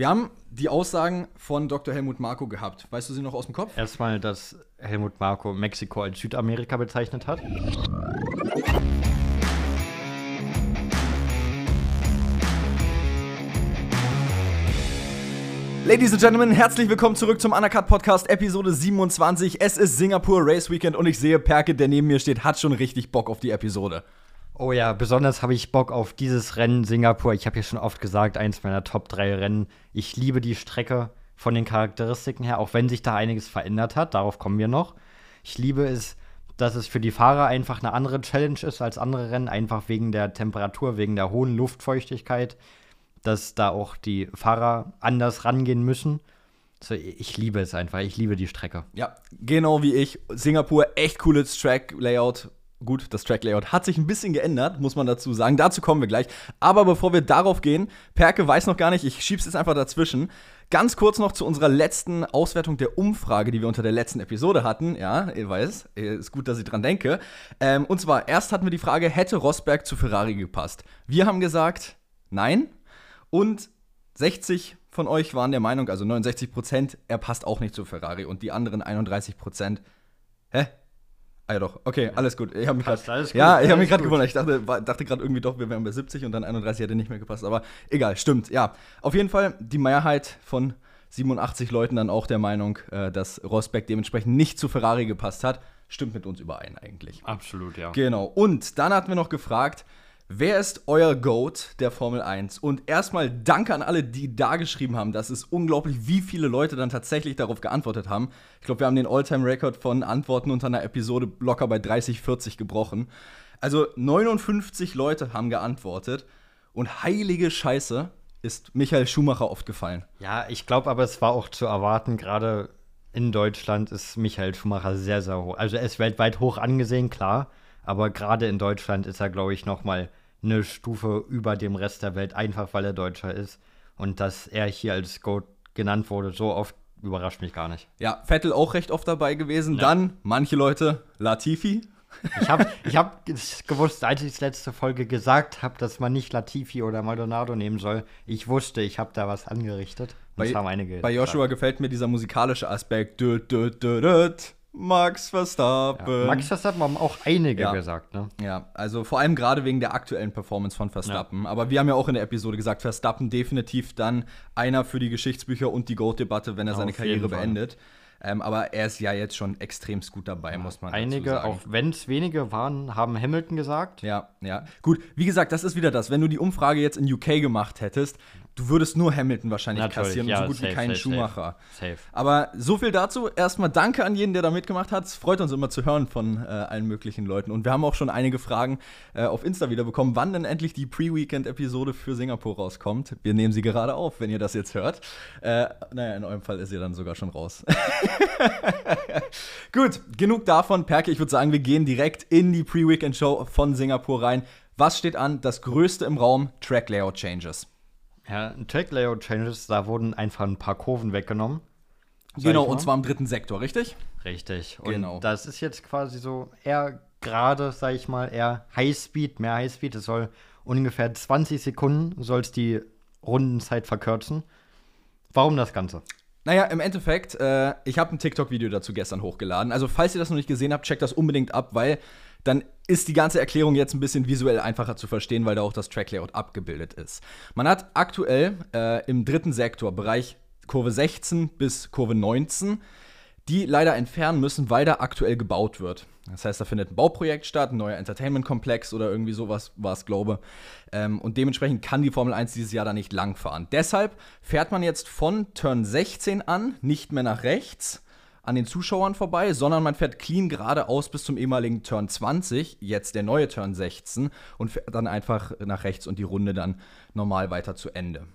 Wir haben die Aussagen von Dr. Helmut Marko gehabt. Weißt du sie noch aus dem Kopf? Erstmal, dass Helmut Marko Mexiko als Südamerika bezeichnet hat. Ladies and Gentlemen, herzlich willkommen zurück zum Undercut Podcast, Episode 27. Es ist Singapur Race Weekend und ich sehe, Perke, der neben mir steht, hat schon richtig Bock auf die Episode. Oh ja, besonders habe ich Bock auf dieses Rennen Singapur. Ich habe ja schon oft gesagt, eins meiner Top 3 Rennen. Ich liebe die Strecke von den Charakteristiken her, auch wenn sich da einiges verändert hat. Darauf kommen wir noch. Ich liebe es, dass es für die Fahrer einfach eine andere Challenge ist als andere Rennen, einfach wegen der Temperatur, wegen der hohen Luftfeuchtigkeit dass da auch die Fahrer anders rangehen müssen. So, ich liebe es einfach. Ich liebe die Strecke. Ja, genau wie ich. Singapur, echt cooles Track-Layout. Gut, das Track-Layout hat sich ein bisschen geändert, muss man dazu sagen. Dazu kommen wir gleich. Aber bevor wir darauf gehen, Perke weiß noch gar nicht, ich schieb's jetzt einfach dazwischen. Ganz kurz noch zu unserer letzten Auswertung der Umfrage, die wir unter der letzten Episode hatten. Ja, ihr weiß, ist gut, dass ich dran denke. Ähm, und zwar, erst hatten wir die Frage, hätte Rosberg zu Ferrari gepasst? Wir haben gesagt, nein. Und 60 von euch waren der Meinung, also 69 Prozent, er passt auch nicht zu Ferrari. Und die anderen 31 Prozent, hä? Ah ja doch, okay, alles gut. Ich habe mich gerade Ja, ich habe mich gerade gewundert. Ich dachte, dachte gerade irgendwie doch, wir wären bei 70 und dann 31 hätte nicht mehr gepasst. Aber egal, stimmt. Ja, auf jeden Fall die Mehrheit von 87 Leuten dann auch der Meinung, äh, dass Rosberg dementsprechend nicht zu Ferrari gepasst hat. Stimmt mit uns überein eigentlich. Absolut, ja. Genau. Und dann hatten wir noch gefragt, Wer ist euer GOAT der Formel 1? Und erstmal danke an alle, die da geschrieben haben. Das ist unglaublich, wie viele Leute dann tatsächlich darauf geantwortet haben. Ich glaube, wir haben den All-Time-Record von Antworten unter einer Episode locker bei 30, 40 gebrochen. Also 59 Leute haben geantwortet. Und heilige Scheiße ist Michael Schumacher oft gefallen. Ja, ich glaube aber, es war auch zu erwarten, gerade in Deutschland ist Michael Schumacher sehr, sehr hoch. Also er ist weltweit hoch angesehen, klar. Aber gerade in Deutschland ist er, glaube ich, noch mal eine Stufe über dem Rest der Welt, einfach weil er Deutscher ist. Und dass er hier als Goat genannt wurde, so oft überrascht mich gar nicht. Ja, Vettel auch recht oft dabei gewesen. Ja. Dann manche Leute Latifi. Ich habe ich hab gewusst, als ich die letzte Folge gesagt habe, dass man nicht Latifi oder Maldonado nehmen soll. Ich wusste, ich habe da was angerichtet. Bei, bei Joshua gefällt mir dieser musikalische Aspekt. Dö, dö, dö, Max Verstappen. Ja, Max Verstappen haben auch einige ja. gesagt, ne? Ja, also vor allem gerade wegen der aktuellen Performance von Verstappen. Ja. Aber wir haben ja auch in der Episode gesagt, Verstappen definitiv dann einer für die Geschichtsbücher und die Goat-Debatte, wenn er seine Karriere beendet. Ähm, aber er ist ja jetzt schon extremst gut dabei, muss man Einige, sagen. auch wenn es wenige waren, haben Hamilton gesagt. Ja, ja. Gut, wie gesagt, das ist wieder das. Wenn du die Umfrage jetzt in UK gemacht hättest, du würdest nur Hamilton wahrscheinlich Natürlich, kassieren ja, und so gut safe, wie keinen safe, Schumacher. Safe. Aber so viel dazu. Erstmal danke an jeden, der da mitgemacht hat. Es freut uns immer zu hören von äh, allen möglichen Leuten. Und wir haben auch schon einige Fragen äh, auf Insta wieder bekommen, wann denn endlich die Pre-Weekend-Episode für Singapur rauskommt. Wir nehmen sie gerade auf, wenn ihr das jetzt hört. Äh, naja, in eurem Fall ist sie dann sogar schon raus. gut, genug davon. Perke, ich würde sagen, wir gehen direkt in die Pre-Weekend-Show von Singapur rein. Was steht an? Das Größte im Raum: Track Layout Changes. Ja, Track Layout Changes, da wurden einfach ein paar Kurven weggenommen. Genau, und zwar im dritten Sektor, richtig? Richtig. Und genau. das ist jetzt quasi so eher gerade, sag ich mal, eher Highspeed, mehr Highspeed. Es soll ungefähr 20 Sekunden soll es die Rundenzeit verkürzen. Warum das Ganze? Naja, im Endeffekt, äh, ich habe ein TikTok-Video dazu gestern hochgeladen. Also, falls ihr das noch nicht gesehen habt, checkt das unbedingt ab, weil dann ist die ganze Erklärung jetzt ein bisschen visuell einfacher zu verstehen, weil da auch das Track-Layout abgebildet ist. Man hat aktuell äh, im dritten Sektor, Bereich Kurve 16 bis Kurve 19, die leider entfernen müssen, weil da aktuell gebaut wird. Das heißt, da findet ein Bauprojekt statt, ein neuer Entertainment-Komplex oder irgendwie sowas war es, glaube ähm, Und dementsprechend kann die Formel 1 dieses Jahr da nicht lang fahren. Deshalb fährt man jetzt von Turn 16 an nicht mehr nach rechts, an den Zuschauern vorbei, sondern man fährt clean geradeaus bis zum ehemaligen Turn 20, jetzt der neue Turn 16 und fährt dann einfach nach rechts und die Runde dann normal weiter zu Ende.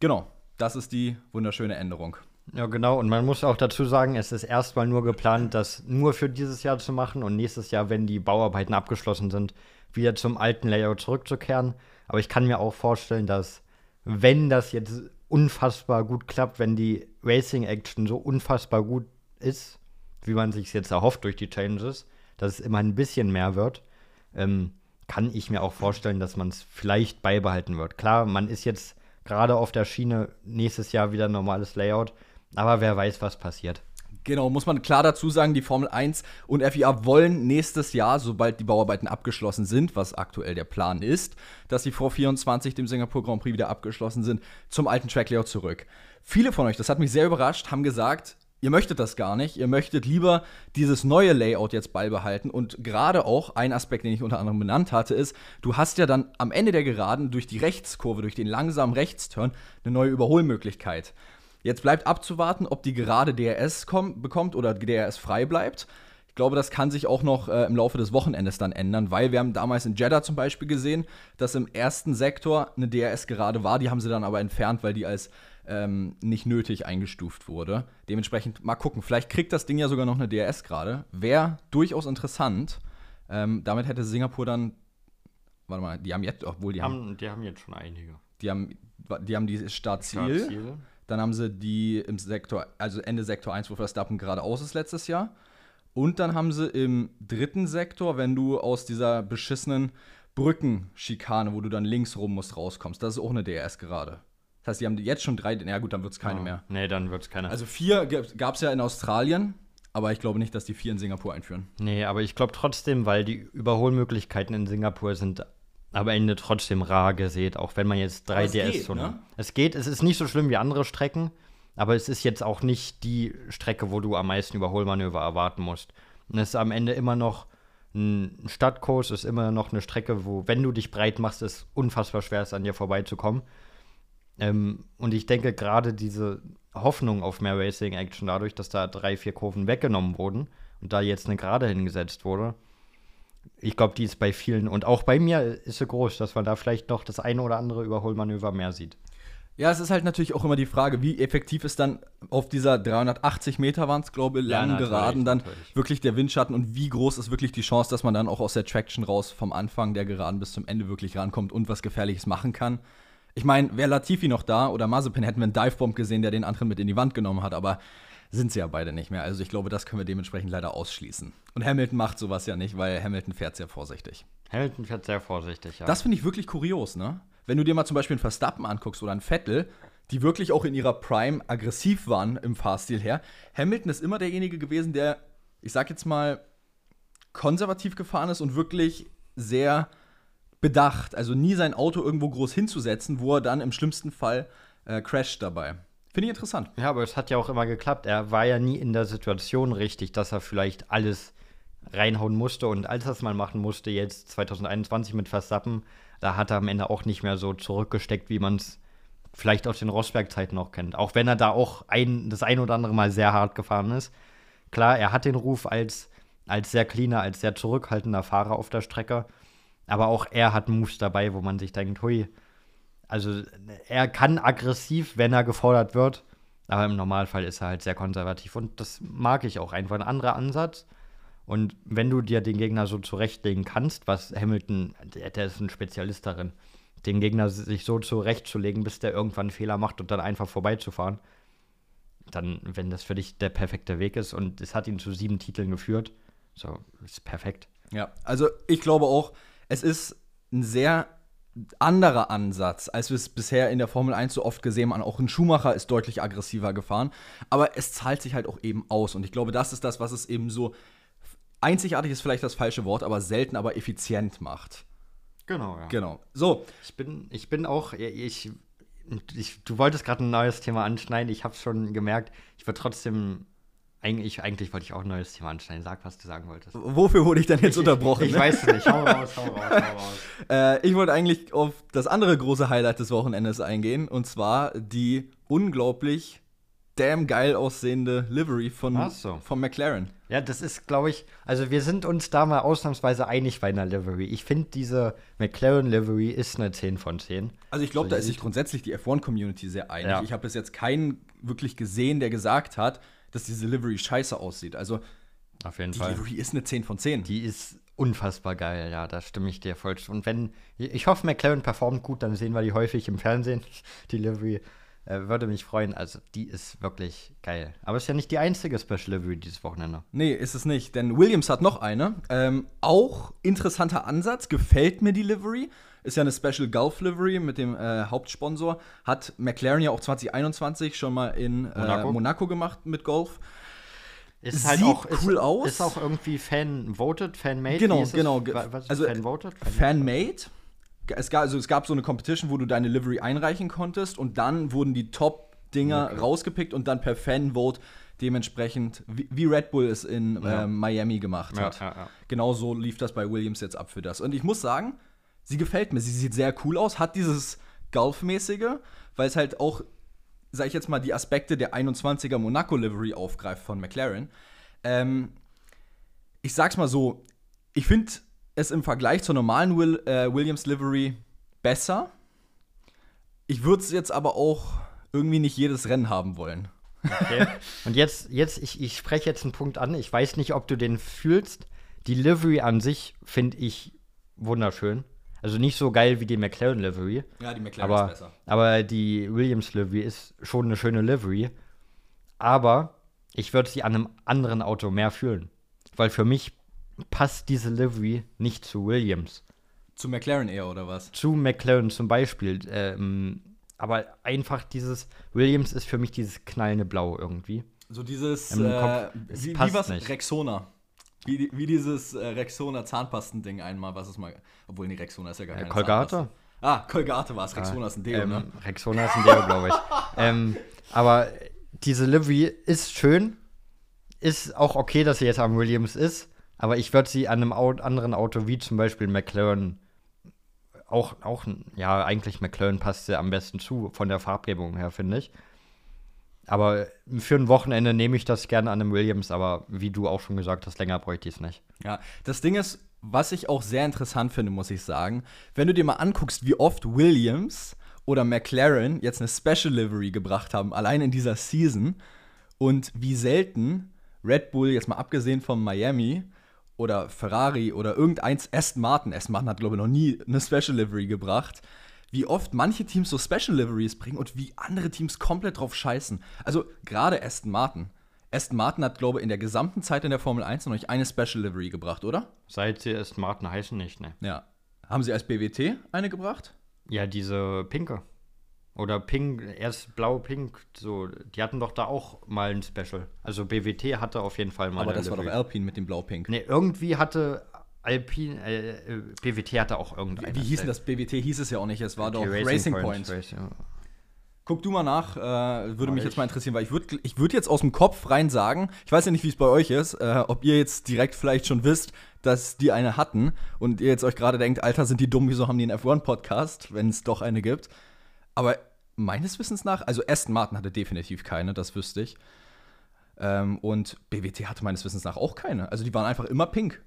Genau, das ist die wunderschöne Änderung. Ja, genau. Und man muss auch dazu sagen, es ist erstmal nur geplant, das nur für dieses Jahr zu machen und nächstes Jahr, wenn die Bauarbeiten abgeschlossen sind, wieder zum alten Layout zurückzukehren. Aber ich kann mir auch vorstellen, dass, wenn das jetzt unfassbar gut klappt, wenn die Racing Action so unfassbar gut ist, wie man sich jetzt erhofft durch die Changes, dass es immer ein bisschen mehr wird, ähm, kann ich mir auch vorstellen, dass man es vielleicht beibehalten wird. Klar, man ist jetzt gerade auf der Schiene nächstes Jahr wieder normales Layout. Aber wer weiß, was passiert. Genau, muss man klar dazu sagen, die Formel 1 und FIA wollen nächstes Jahr, sobald die Bauarbeiten abgeschlossen sind, was aktuell der Plan ist, dass sie vor 24 dem Singapur Grand Prix wieder abgeschlossen sind, zum alten Track Layout zurück. Viele von euch, das hat mich sehr überrascht, haben gesagt, ihr möchtet das gar nicht, ihr möchtet lieber dieses neue Layout jetzt beibehalten und gerade auch ein Aspekt, den ich unter anderem benannt hatte, ist, du hast ja dann am Ende der Geraden durch die Rechtskurve, durch den langsamen Rechtsturn eine neue Überholmöglichkeit. Jetzt bleibt abzuwarten, ob die gerade DRS komm, bekommt oder DRS frei bleibt. Ich glaube, das kann sich auch noch äh, im Laufe des Wochenendes dann ändern, weil wir haben damals in Jeddah zum Beispiel gesehen, dass im ersten Sektor eine DRS gerade war. Die haben sie dann aber entfernt, weil die als ähm, nicht nötig eingestuft wurde. Dementsprechend mal gucken. Vielleicht kriegt das Ding ja sogar noch eine DRS gerade. Wäre durchaus interessant. Ähm, damit hätte Singapur dann. Warte mal, die haben jetzt, obwohl die haben. haben die haben jetzt schon einige. Die haben, die haben die Startziel. Startziele. Dann haben sie die im Sektor, also Ende Sektor 1, wo Verstappen geradeaus ist letztes Jahr. Und dann haben sie im dritten Sektor, wenn du aus dieser beschissenen Brückenschikane, wo du dann links rum musst, rauskommst, das ist auch eine DRS gerade. Das heißt, die haben jetzt schon drei, na gut, dann wird es keine Ja. mehr. Nee, dann wird es keine. Also vier gab es ja in Australien, aber ich glaube nicht, dass die vier in Singapur einführen. nee, aber ich glaube trotzdem, weil die Überholmöglichkeiten in Singapur sind am Ende trotzdem rar gesät, auch wenn man jetzt drei Aber es DS geht, so ne? Es geht, es ist nicht so schlimm wie andere Strecken, aber es ist jetzt auch nicht die Strecke, wo du am meisten Überholmanöver erwarten musst. Und es ist am Ende immer noch ein Stadtkurs, ist immer noch eine Strecke, wo, wenn du dich breit machst, es unfassbar schwer ist, an dir vorbeizukommen. Ähm, und ich denke gerade diese Hoffnung auf mehr Racing-Action dadurch, dass da drei, vier Kurven weggenommen wurden und da jetzt eine Gerade hingesetzt wurde, ich glaube, die ist bei vielen und auch bei mir ist sie groß, dass man da vielleicht noch das eine oder andere Überholmanöver mehr sieht. Ja, es ist halt natürlich auch immer die Frage, wie effektiv ist dann auf dieser 380 Meter waren es, glaube ich, Ja, langen natürlich, Geraden dann natürlich. wirklich der Windschatten und wie groß ist wirklich die Chance, dass man dann auch aus der Traction raus vom Anfang der Geraden bis zum Ende wirklich rankommt und was Gefährliches machen kann. Ich meine, wäre Latifi noch da oder Mazepin, hätten wir einen Divebomb gesehen, der den anderen mit in die Wand genommen hat, aber sind sie ja beide nicht mehr. Also ich glaube, das können wir dementsprechend leider ausschließen. Und Hamilton macht sowas ja nicht, weil Hamilton fährt sehr vorsichtig. Hamilton fährt sehr vorsichtig, ja. Das finde ich wirklich kurios, ne? Wenn du dir mal zum Beispiel einen Verstappen anguckst oder einen Vettel, die wirklich auch in ihrer Prime aggressiv waren im Fahrstil her. Hamilton ist immer derjenige gewesen, der, ich sag jetzt mal, konservativ gefahren ist und wirklich sehr bedacht. Also nie sein Auto irgendwo groß hinzusetzen, wo er dann im schlimmsten Fall äh, crasht dabei. Finde ich interessant. Ja, aber es hat ja auch immer geklappt. Er war ja nie in der Situation richtig, dass er vielleicht alles reinhauen musste. Und als er es mal machen musste, jetzt 2021 mit Verstappen, da hat er am Ende auch nicht mehr so zurückgesteckt, wie man es vielleicht aus den Rosberg-Zeiten noch kennt. Auch wenn er da auch ein, das ein oder andere Mal sehr hart gefahren ist. Klar, er hat den Ruf als, als sehr cleaner, als sehr zurückhaltender Fahrer auf der Strecke. Aber auch er hat Moves dabei, wo man sich denkt, hui, also er kann aggressiv, wenn er gefordert wird, aber im Normalfall ist er halt sehr konservativ und das mag ich auch einfach. Ein anderer Ansatz. Und wenn du dir den Gegner so zurechtlegen kannst, was Hamilton, der, der ist ein Spezialist darin, den Gegner sich so zurechtzulegen, bis der irgendwann einen Fehler macht und dann einfach vorbeizufahren, dann, wenn das für dich der perfekte Weg ist und es hat ihn zu sieben Titeln geführt, so, ist perfekt. Ja, also ich glaube auch, es ist ein sehr anderer Ansatz, als wir es bisher in der Formel 1 so oft gesehen haben. Auch ein Schumacher ist deutlich aggressiver gefahren, aber es zahlt sich halt auch eben aus. Und ich glaube, das ist das, was es eben so einzigartig ist, vielleicht das falsche Wort, aber selten, aber effizient macht. Genau, ja. Genau. So, Ich bin, ich bin auch, ich, ich du wolltest gerade ein neues Thema anschneiden, ich habe schon gemerkt, ich würde trotzdem, eigentlich, eigentlich wollte ich auch ein neues Thema anschneiden. Sag, was du sagen wolltest. wofür wurde ich denn jetzt unterbrochen? Ich ne? weiß es nicht, hau raus, hau raus, hau raus. Äh, ich wollte eigentlich auf das andere große Highlight des Wochenendes eingehen, und zwar die unglaublich damn geil aussehende Livery von, so. von McLaren. Ja, das ist, glaube ich, also wir sind uns da mal ausnahmsweise einig bei einer Livery. Ich finde, diese McLaren-Livery ist eine 10 von 10. Also ich glaube, So, da ist sich grundsätzlich die F1-Community sehr einig. Ja. Ich habe bis jetzt keinen wirklich gesehen, der gesagt hat, dass diese Livery scheiße aussieht. Also Auf jeden die Fall. Livery ist eine 10 von 10. Die ist unfassbar geil, ja, da stimme ich dir voll zu. Und wenn, ich hoffe, McLaren performt gut, dann sehen wir die häufig im Fernsehen, die Livery. Äh, würde mich freuen. Also, die ist wirklich geil. Aber ist ja nicht die einzige Special Livery dieses Wochenende. Nee, ist es nicht. Denn Williams hat noch eine. Ähm, auch interessanter Ansatz. Gefällt mir die Livery. Ist ja eine Special Golf Livery mit dem äh, Hauptsponsor. Hat McLaren ja auch 2021 schon mal in äh, Monaco. Monaco gemacht mit Golf. Ist Sieht cool ist, aus. Ist auch irgendwie Fan-voted, Fan-made? Genau, genau. Wa- Was ist Also, Fan-voted? Fan-made. Es gab, also es gab so eine Competition, wo du deine Livery einreichen konntest und dann wurden die Top-Dinger rausgepickt und dann per Fan-Vote dementsprechend, wie, wie Red Bull es in Ja. ähm, Miami gemacht Ja, hat. ja, ja. Genau so lief das bei Williams jetzt ab für das. Und ich muss sagen, sie gefällt mir. Sie sieht sehr cool aus, hat dieses Golfmäßige, weil es halt auch, sag ich jetzt mal, die Aspekte der 21er Monaco Livery aufgreift von McLaren. Ähm, ich sag's mal so, ich finde es im Vergleich zur normalen Will, äh, Williams Livery besser. Ich würde es jetzt aber auch irgendwie nicht jedes Rennen haben wollen. Okay. Und jetzt, jetzt ich, ich spreche jetzt einen Punkt an. Ich weiß nicht, ob du den fühlst. Die Livery an sich finde ich wunderschön. Also nicht so geil wie die McLaren Livery. Ja, die McLaren Aber, aber die Williams Livery ist schon eine schöne Livery. Aber ich würde sie an einem anderen Auto mehr fühlen. Weil für mich passt diese Livery nicht zu Williams. Zu McLaren eher, oder was? Zu McLaren zum Beispiel. Ähm, aber einfach dieses Williams ist für mich dieses knallende Blau irgendwie. So dieses, äh, wie, wie passt was? nicht. Rexona. Wie, wie dieses äh, Rexona Zahnpastending einmal, was es mal, obwohl, nee, Rexona ist ja gar Äh, keine Colgate? Ah, Colgate war es, Rexona ist ein Deo, ähm, ne? Rexona ist ein Deo, glaube ich. ähm, aber diese Livery ist schön. Ist auch okay, dass sie jetzt am Williams ist. Aber ich würde sie an einem Au anderen Auto, wie zum Beispiel McLaren, auch, auch, ja, eigentlich McLaren passt sie am besten zu, von der Farbgebung her, finde ich. Aber für ein Wochenende nehme ich das gerne an einem Williams, aber wie du auch schon gesagt hast, länger bräuchte ich es nicht. Ja, das Ding ist, was ich auch sehr interessant finde, muss ich sagen, wenn du dir mal anguckst, wie oft Williams oder McLaren jetzt eine Special Livery gebracht haben, allein in dieser Season, und wie selten Red Bull, jetzt mal abgesehen von Miami, oder Ferrari oder irgendeins, Aston Martin, Aston Martin hat, glaube ich, noch nie eine Special Livery gebracht, wie oft manche Teams so Special Liveries bringen und wie andere Teams komplett drauf scheißen. Also gerade Aston Martin. Aston Martin hat, glaube ich, in der gesamten Zeit in der Formel 1 noch nicht eine Special Livery gebracht, oder? Seit sie es Martin heißen nicht, ne? Ja. Haben sie als BWT eine gebracht? Ja, diese pinke. Oder pink, erst blau-pink, so. Die hatten doch da auch mal ein Special. Also BWT hatte auf jeden Fall mal Aber das war doch Livery. Alpine mit dem Blau-Pink. Nee, irgendwie hatte Alpine, äh, äh, BWT hatte auch irgendein. Wie hieß denn das? BWT hieß es ja auch nicht, es war doch Racing, Racing, Point. Point. Guck du mal nach, äh, würde mich jetzt mal interessieren, weil ich würde ich würd jetzt aus dem Kopf rein sagen, ich weiß ja nicht, wie es bei euch ist, äh, ob ihr jetzt direkt vielleicht schon wisst, dass die eine hatten und ihr jetzt euch gerade denkt, Alter, sind die dumm, wieso haben die einen F1-Podcast, wenn es doch eine gibt. Aber meines Wissens nach, also Aston Martin hatte definitiv keine, das wüsste ich. Ähm, und BWT hatte meines Wissens nach auch keine. Also die waren einfach immer pink.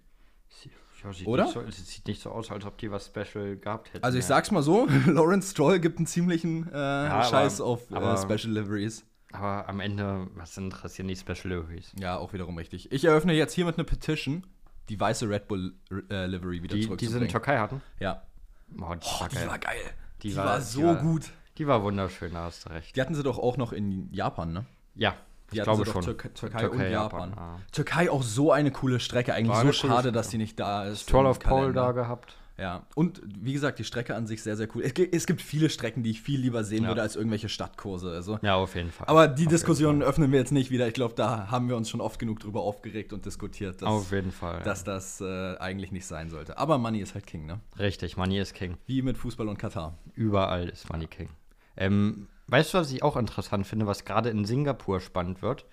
Ja, sieht Oder? Nicht so, sieht nicht so aus, als ob die was Special gehabt hätten. Also ich ja. sag's mal so, Lawrence Stroll gibt einen ziemlichen äh, aber- Scheiß auf äh, aber- Special Liveries. Aber am Ende, was interessieren die Special Liveries? Ja, auch wiederum richtig. Ich eröffne jetzt hiermit eine Petition, die weiße Red Bull äh, Livery wieder Die, die sie in zurückzubringen. Türkei hatten? ja. Oh, die, Oh, war die geil. war geil. Die, Die war, war- so die war- gut. Die war wunderschön, da hast du recht. Die hatten sie doch auch noch in Japan, ne? Ja, Die ich glaube sie schon. doch Türkei, Türkei, und Japan. ah. Türkei auch so eine coole Strecke. Eigentlich so schade, Strecke. dass die nicht da ist. Toll auf Pole Kalender. da gehabt. Ja, und wie gesagt, die Strecke an sich sehr, sehr cool. Es gibt, es gibt viele Strecken, die ich viel lieber sehen Ja. würde als irgendwelche Stadtkurse. Also. Ja, auf jeden Fall. Aber die Auf Diskussion öffnen wir jetzt nicht wieder. Ich glaube, da haben wir uns schon oft genug drüber aufgeregt und diskutiert, dass, Auf jeden Fall. dass das äh, eigentlich nicht sein sollte. Aber Money ist halt King, ne? Richtig, Money ist King. Wie mit Fußball und Katar. Überall ist Money King. Ähm, weißt du, was ich auch interessant finde, was gerade in Singapur spannend wird?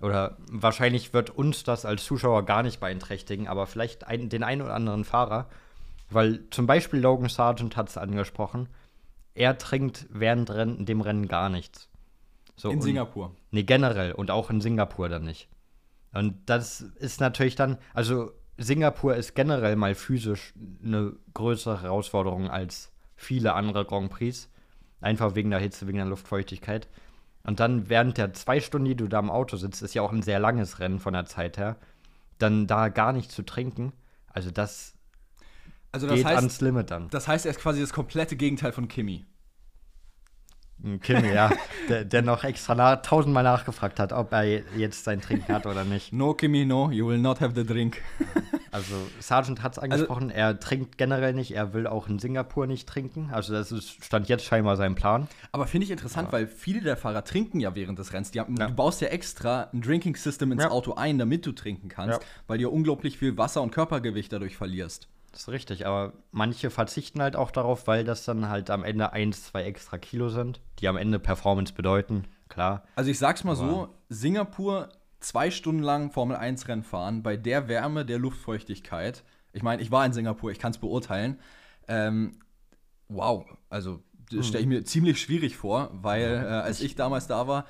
Oder wahrscheinlich wird uns das als Zuschauer gar nicht beeinträchtigen, aber vielleicht ein, den einen oder anderen Fahrer. Weil zum Beispiel Logan Sargent hat es angesprochen. Er trinkt während Rennen, dem Rennen gar nichts. So, In und- Singapur. Nee, generell und auch in Singapur dann nicht. Und das ist natürlich dann, also Singapur ist generell mal physisch eine größere Herausforderung als viele andere Grand Prix. Einfach wegen der Hitze, wegen der Luftfeuchtigkeit. Und dann während der zwei Stunden, die du da im Auto sitzt, ist ja auch ein sehr langes Rennen von der Zeit her, dann da gar nicht zu trinken, also das, Also das geht heißt, ans Limit dann. das heißt, er ist quasi das komplette Gegenteil von Kimi. Kimi, ja, der, der, noch extra nach, tausendmal nachgefragt hat, ob er jetzt sein Trinken hat oder nicht. No, Kimi, no, you will not have the drink. Also, Sargent hat es also angesprochen, also, er trinkt generell nicht, er will auch in Singapur nicht trinken. Also, das ist, stand jetzt scheinbar sein Plan. Aber finde ich interessant, ja. weil viele der Fahrer trinken ja während des Rennens. Haben, ja. Du baust ja extra ein Drinking System ins ja. Auto ein, damit du trinken kannst, weil du ja unglaublich viel Wasser und Körpergewicht dadurch verlierst. Das ist richtig, aber manche verzichten halt auch darauf, weil das dann halt am Ende ein, zwei extra Kilo sind, die am Ende Performance bedeuten, klar. Also ich sag's mal aber so, Singapur zwei Stunden lang Formel 1 Rennen fahren, bei der Wärme, der Luftfeuchtigkeit. Ich meine, ich war in Singapur, ich kann es beurteilen. Ähm, wow, also das hm. stelle ich mir ziemlich schwierig vor, weil äh, als ich damals da war,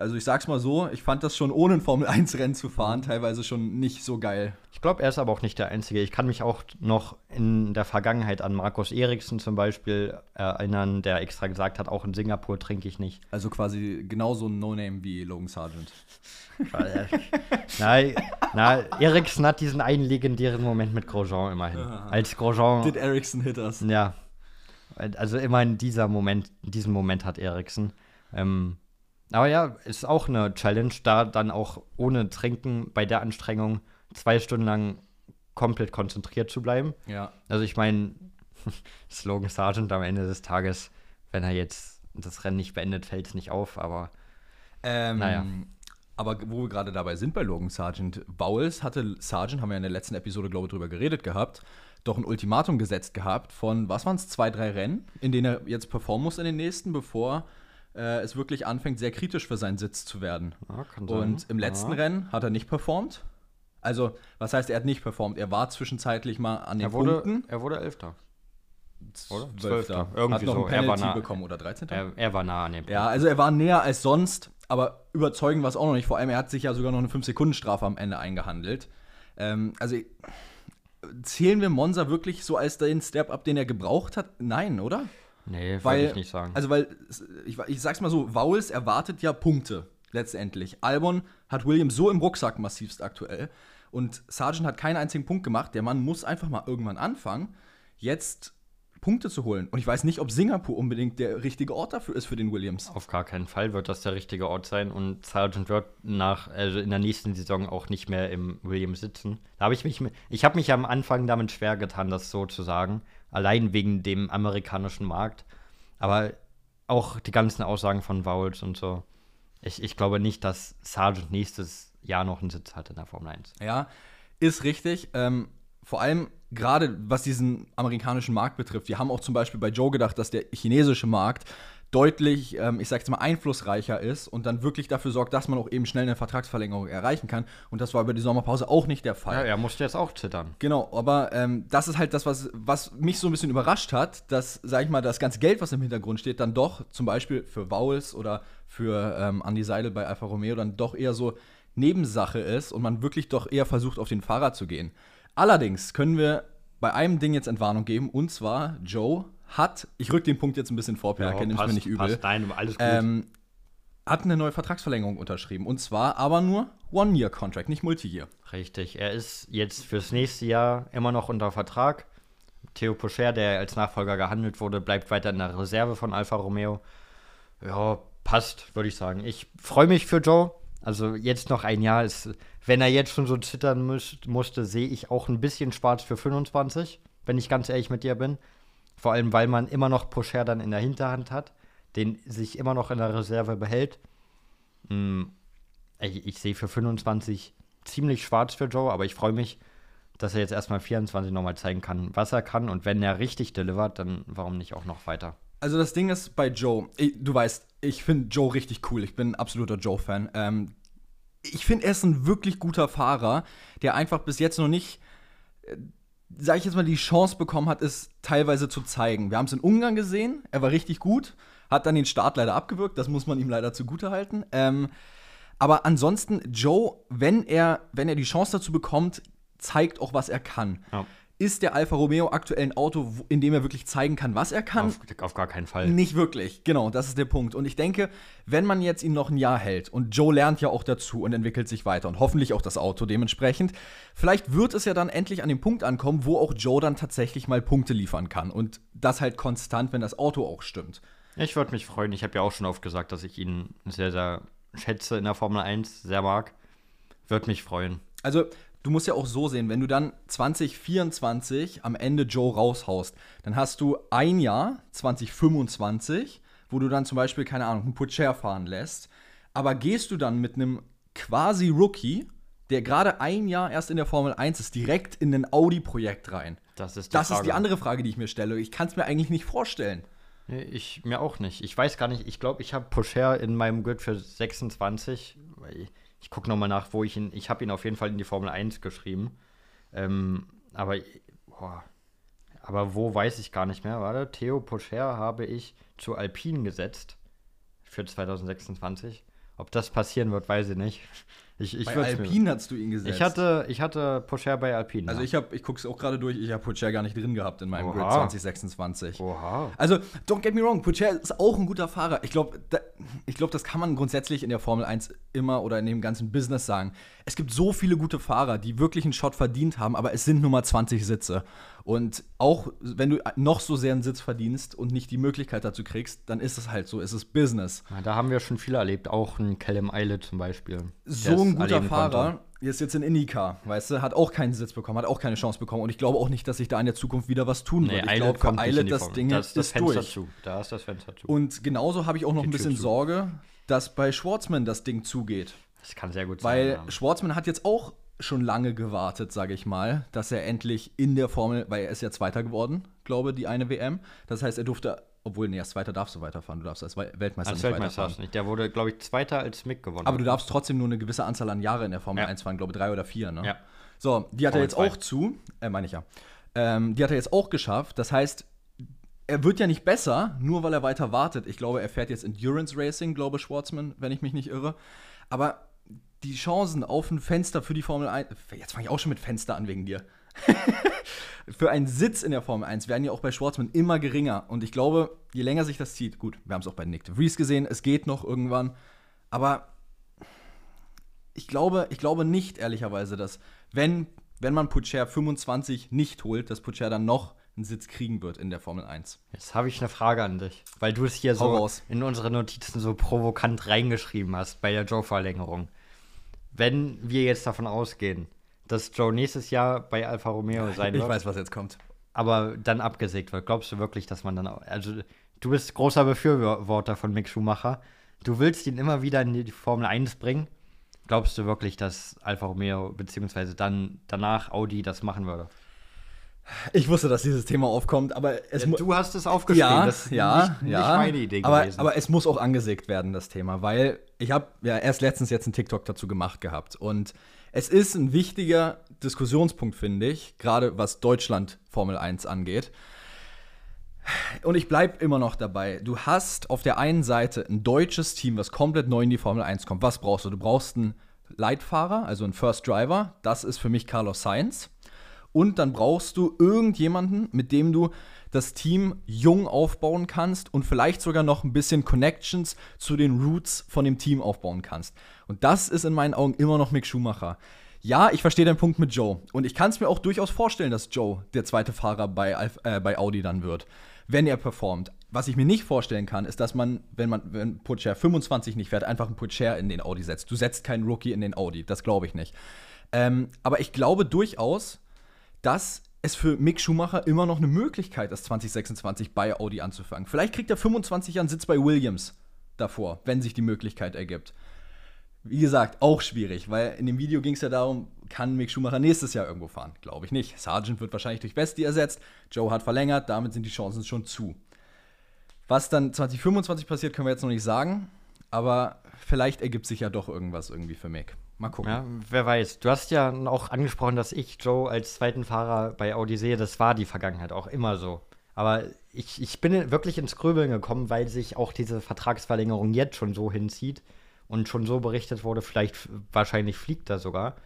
also ich sag's mal so, ich fand das schon ohne ein Formel-1-Rennen zu fahren teilweise schon nicht so geil. Ich glaube, er ist aber auch nicht der Einzige. Ich kann mich auch noch in der Vergangenheit an Markus Eriksen zum Beispiel erinnern, der extra gesagt hat, auch in Singapur trinke ich nicht. Also quasi genauso ein No-Name wie Logan Sargent. nein, na, Eriksen hat diesen einen legendären Moment mit Grosjean immerhin. Als Grosjean. Did Eriksen hit us? Ja. Also immerhin dieser Moment, diesen Moment hat Eriksen. Ähm, aber ja, ist auch eine Challenge, da dann auch ohne Trinken bei der Anstrengung zwei Stunden lang komplett konzentriert zu bleiben. Ja. Also ich meine, Slogan Sargent am Ende des Tages, wenn er jetzt das Rennen nicht beendet, fällt es nicht auf, aber ähm, naja. Aber wo wir gerade dabei sind bei Logan Sargent, Bowles hatte Sargent, haben wir in der letzten Episode, glaube ich, drüber geredet gehabt, doch ein Ultimatum gesetzt gehabt von, was waren es, zwei, drei Rennen, in denen er jetzt performen muss in den nächsten, bevor äh, es wirklich anfängt, sehr kritisch für seinen Sitz zu werden. Ja, und im letzten ja. Rennen hat er nicht performt. Also, was heißt, er hat nicht performt? Er war zwischenzeitlich mal an den er wurde, Punkten. Er wurde Elfter. Oder? Zwölfter. Irgendwie hat noch so. Penalty nah, bekommen oder 13. Er, er, war nah an dem Punkt. Ja, also er war näher als sonst, aber überzeugend war es auch noch nicht. Vor allem, er hat sich ja sogar noch eine 5-Sekunden-Strafe am Ende eingehandelt. Ähm, also zählen wir Monza wirklich so als den Step-Up, den er gebraucht hat? Nein, oder? Nee, weil ich nicht sagen. Also, weil, ich, ich sag's mal so, Vowles erwartet ja Punkte letztendlich. Albon hat Williams so im Rucksack massivst aktuell. Und Sargent hat keinen einzigen Punkt gemacht. Der Mann muss einfach mal irgendwann anfangen, jetzt Punkte zu holen. Und ich weiß nicht, ob Singapur unbedingt der richtige Ort dafür ist für den Williams. Auf gar keinen Fall wird das der richtige Ort sein. Und Sargent wird nach, also in der nächsten Saison auch nicht mehr im Williams sitzen. Da habe ich mich, ich habe mich am Anfang damit schwer getan, das so zu sagen allein wegen dem amerikanischen Markt. Aber auch die ganzen Aussagen von Vowles und so. Ich, ich glaube nicht, dass Sargent nächstes Jahr noch einen Sitz hat in der Formel 1. Ja, ist richtig. Ähm, vor allem gerade was diesen amerikanischen Markt betrifft. Wir haben auch zum Beispiel bei Joe gedacht, dass der chinesische Markt deutlich, ähm, ich sag's mal, einflussreicher ist und dann wirklich dafür sorgt, dass man auch eben schnell eine Vertragsverlängerung erreichen kann. Und das war über die Sommerpause auch nicht der Fall. Ja, er musste jetzt auch zittern. Genau, aber ähm, das ist halt das, was, was mich so ein bisschen überrascht hat, dass, sag ich mal, das ganze Geld, was im Hintergrund steht, dann doch zum Beispiel für Vowels oder für ähm, Andy Seidel bei Alfa Romeo dann doch eher so Nebensache ist und man wirklich doch eher versucht, auf den Fahrer zu gehen. Allerdings können wir bei einem Ding jetzt Entwarnung geben, und zwar Joe hat, ich rück den Punkt jetzt ein bisschen vor, Per, ja, nimm's mir nicht übel. Passt, nein, alles gut. Ähm, hat eine neue Vertragsverlängerung unterschrieben. Und zwar aber nur One-Year-Contract, nicht Multi-Year. Richtig. Er ist jetzt fürs nächste Jahr immer noch unter Vertrag. Theo Pocher, der als Nachfolger gehandelt wurde, bleibt weiter in der Reserve von Alfa Romeo. Ja, passt, würde ich sagen. Ich freue mich für Joe. Also jetzt noch ein Jahr ist, wenn er jetzt schon so zittern müsst, musste, sehe ich auch ein bisschen schwarz für 25, wenn ich ganz ehrlich mit dir bin. Vor allem, weil man immer noch Pocher dann in der Hinterhand hat, den sich immer noch in der Reserve behält. Hm, ich, ich sehe für 25 ziemlich schwarz für Joe, aber ich freue mich, dass er jetzt erstmal 24 nochmal zeigen kann, was er kann. Und wenn er richtig delivert, dann warum nicht auch noch weiter? Also das Ding ist bei Joe, ich, du weißt, ich finde Joe richtig cool. Ich bin ein absoluter Joe-Fan. Ähm, ich finde, er ist ein wirklich guter Fahrer, der einfach bis jetzt noch nicht äh, sag ich jetzt mal, die Chance bekommen hat, es teilweise zu zeigen. Wir haben es in Ungarn gesehen, er war richtig gut, hat dann den Start leider abgewürgt, das muss man ihm leider zugute halten. Ähm, aber ansonsten, Joe, wenn er, wenn er die Chance dazu bekommt, zeigt auch, was er kann. Ja ist der Alfa Romeo aktuell ein Auto, in dem er wirklich zeigen kann, was er kann? Auf, auf, gar keinen Fall. Nicht wirklich, genau, das ist der Punkt. Und ich denke, wenn man jetzt ihn noch ein Jahr hält und Joe lernt ja auch dazu und entwickelt sich weiter und hoffentlich auch das Auto dementsprechend, vielleicht wird es ja dann endlich an dem Punkt ankommen, wo auch Joe dann tatsächlich mal Punkte liefern kann und das halt konstant, wenn das Auto auch stimmt. Ich würde mich freuen. Ich habe ja auch schon oft gesagt, dass ich ihn sehr, sehr schätze in der Formel 1, sehr mag. Würde mich freuen. Also, du musst ja auch so sehen, wenn du dann 2024 am Ende Joe raushaust, dann hast du ein Jahr, 2025, wo du dann zum Beispiel, keine Ahnung, einen Pucher fahren lässt. Aber gehst du dann mit einem quasi Rookie, der gerade ein Jahr erst in der Formel 1 ist, direkt in ein Audi-Projekt rein? Das ist die Das ist die andere Frage, die ich mir stelle. Ich kann es mir eigentlich nicht vorstellen. Nee, Ich mir auch nicht. Ich weiß gar nicht. Ich glaube, ich habe Pocher in meinem Grid für 26. Ich, ich gucke nochmal nach, wo ich ihn. Ich habe ihn auf jeden Fall in die Formel 1 geschrieben. Ähm, aber, boah, aber wo weiß ich gar nicht mehr. Warte, Theo Pocher habe ich zu Alpine gesetzt für 2026. Ob das passieren wird, weiß ich nicht. Ich, ich Bei mir- Alpine hast du ihn gesetzt. Ich hatte, ich hatte Pocher bei Alpine. also ich, hab- ich gucke es auch gerade durch, ich habe Pucher gar nicht drin gehabt in meinem Oha. Grid 2026. Oha. Also, don't get me wrong, Pucher ist auch ein guter Fahrer. Ich glaube, da, ich glaub, das kann man grundsätzlich in der Formel 1 immer oder in dem ganzen Business sagen. Es gibt so viele gute Fahrer, die wirklich einen Shot verdient haben, aber es sind nur mal 20 Sitze. Und auch wenn du noch so sehr einen Sitz verdienst und nicht die Möglichkeit dazu kriegst, dann ist es halt so, es ist Business. Ja, da haben wir schon viel erlebt, auch ein Callum Eilert zum Beispiel. So ein guter Fahrer konnte. ist jetzt in IndyCar, weißt du, hat auch keinen Sitz bekommen, hat auch keine Chance bekommen. Und ich glaube auch nicht, dass sich da in der Zukunft wieder was tun Nee, wird. Ich glaube, für Eilert das. Ding da ist, das Fenster durch. zu. Da ist das Fenster zu. Und genauso habe ich auch noch ein Die Tür bisschen. Sorge, dass bei Schwartzman das Ding zugeht. das kann sehr gut Weil sein. ja. Schwartzman hat jetzt auch schon lange gewartet, sage ich mal, dass er endlich in der Formel, weil er ist ja Zweiter geworden, glaube die eine WM. Das heißt, er durfte, obwohl, nee, als Zweiter darfst du weiterfahren, du darfst als Wel- Weltmeister Als nicht Weltmeister weiterfahren. nicht. Der wurde, glaube ich, Zweiter als Mick gewonnen. Aber du darfst trotzdem nur eine gewisse Anzahl an Jahre in der Formel Ja. 1 fahren, glaube drei oder vier, ne? Ja. So, die hat er Formel jetzt zwei. auch zu, äh, meine ich ja. Ähm, die hat er jetzt auch geschafft. Das heißt, er wird ja nicht besser, nur weil er weiter wartet. Ich glaube, er fährt jetzt Endurance Racing, glaube Schwartzman, wenn ich mich nicht irre. Aber die Chancen auf ein Fenster für die Formel 1, jetzt fange ich auch schon mit Fenster an wegen dir. für einen Sitz in der Formel 1 werden ja auch bei Schwartzman immer geringer. Und ich glaube, je länger sich das zieht, gut, wir haben es auch bei Nick de Vries gesehen, es geht noch irgendwann. Aber ich glaube, ich glaube nicht, ehrlicherweise, dass, wenn, wenn man Pucher 25 nicht holt, dass Pucher dann noch einen Sitz kriegen wird in der Formel 1. Jetzt habe ich eine Frage an dich, weil du es hier Hau so raus. in unsere Notizen so provokant reingeschrieben hast bei der Joe-Verlängerung. Wenn wir jetzt davon ausgehen, dass Joe nächstes Jahr bei Alfa Romeo sein Ich wird, weiß, was jetzt kommt. aber dann abgesägt wird, glaubst du wirklich, dass man dann auch, also du bist großer Befürworter von Mick Schumacher, du willst ihn immer wieder in die Formel 1 bringen, glaubst du wirklich, dass Alfa Romeo beziehungsweise dann danach Audi das machen würde? Ich wusste, dass dieses Thema aufkommt, aber es mu- du hast es aufgeschrieben, ja, das ist ja, nicht, ja. nicht meine Idee aber, gewesen. Aber es muss auch angesägt werden, das Thema, weil ich habe ja erst letztens jetzt einen TikTok dazu gemacht gehabt und es ist ein wichtiger Diskussionspunkt, finde ich, gerade was Deutschland Formel 1 angeht. Und ich bleibe immer noch dabei. Du hast auf der einen Seite ein deutsches Team, was komplett neu in die Formel 1 kommt. Was brauchst du? Du brauchst einen Leitfahrer, also einen First Driver. Das ist für mich Carlos Sainz. Und dann brauchst du irgendjemanden, mit dem du das Team jung aufbauen kannst und vielleicht sogar noch ein bisschen Connections zu den Roots von dem Team aufbauen kannst. Und das ist in meinen Augen immer noch Mick Schumacher. Ja, ich verstehe den Punkt mit Joe. Und ich kann es mir auch durchaus vorstellen, dass Joe der zweite Fahrer bei, äh, bei Audi dann wird, wenn er performt. Was ich mir nicht vorstellen kann, ist, dass man, wenn man, wenn Pocher 25 nicht fährt, einfach einen Pocher in den Audi setzt. Du setzt keinen Rookie in den Audi. Das glaube ich nicht. Ähm, aber ich glaube durchaus, dass es für Mick Schumacher immer noch eine Möglichkeit ist, 2026 bei Audi anzufangen. Vielleicht kriegt er 25 Jahre einen Sitz bei Williams davor, wenn sich die Möglichkeit ergibt. Wie gesagt, auch schwierig, weil in dem Video ging es ja darum, kann Mick Schumacher nächstes Jahr irgendwo fahren? Glaube ich nicht. Sargent wird wahrscheinlich durch Vesti ersetzt. Joe hat verlängert, damit sind die Chancen schon zu. Was dann 2025 passiert, können wir jetzt noch nicht sagen. Aber vielleicht ergibt sich ja doch irgendwas irgendwie für Mick. Mal gucken. Ja, wer weiß. Du hast ja auch angesprochen, dass ich Joe als zweiten Fahrer bei Audi sehe. Das war die Vergangenheit auch immer so. Aber ich, ich bin wirklich ins Grübeln gekommen, weil sich auch diese Vertragsverlängerung jetzt schon so hinzieht und schon so berichtet wurde, vielleicht wahrscheinlich fliegt er sogar.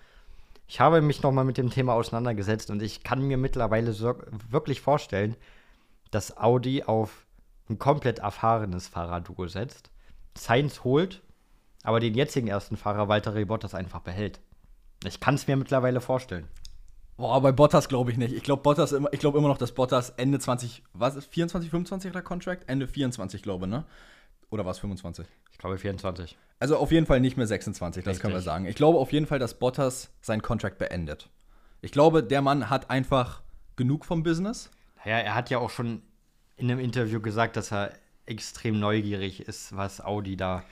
Ich habe mich nochmal mit dem Thema auseinandergesetzt und ich kann mir mittlerweile so, wirklich vorstellen, dass Audi auf ein komplett erfahrenes Fahrerduo setzt, Sainz holt, aber den jetzigen ersten Fahrer Walter Bottas einfach behält. Ich kann es mir mittlerweile vorstellen. Boah, bei Bottas glaube ich nicht. Ich glaube Bottas immer, ich glaube immer noch, dass Bottas Ende 20, was ist 24, 25 der Contract? Ende 24, glaube, ne? Oder war es 25? Ich glaube 24. Also auf jeden Fall nicht mehr 26, das Richtig. können wir sagen. Ich glaube auf jeden Fall, dass Bottas seinen Contract beendet. Ich glaube, der Mann hat einfach genug vom Business. Ja, er hat ja auch schon in einem Interview gesagt, dass er extrem neugierig ist, was Audi da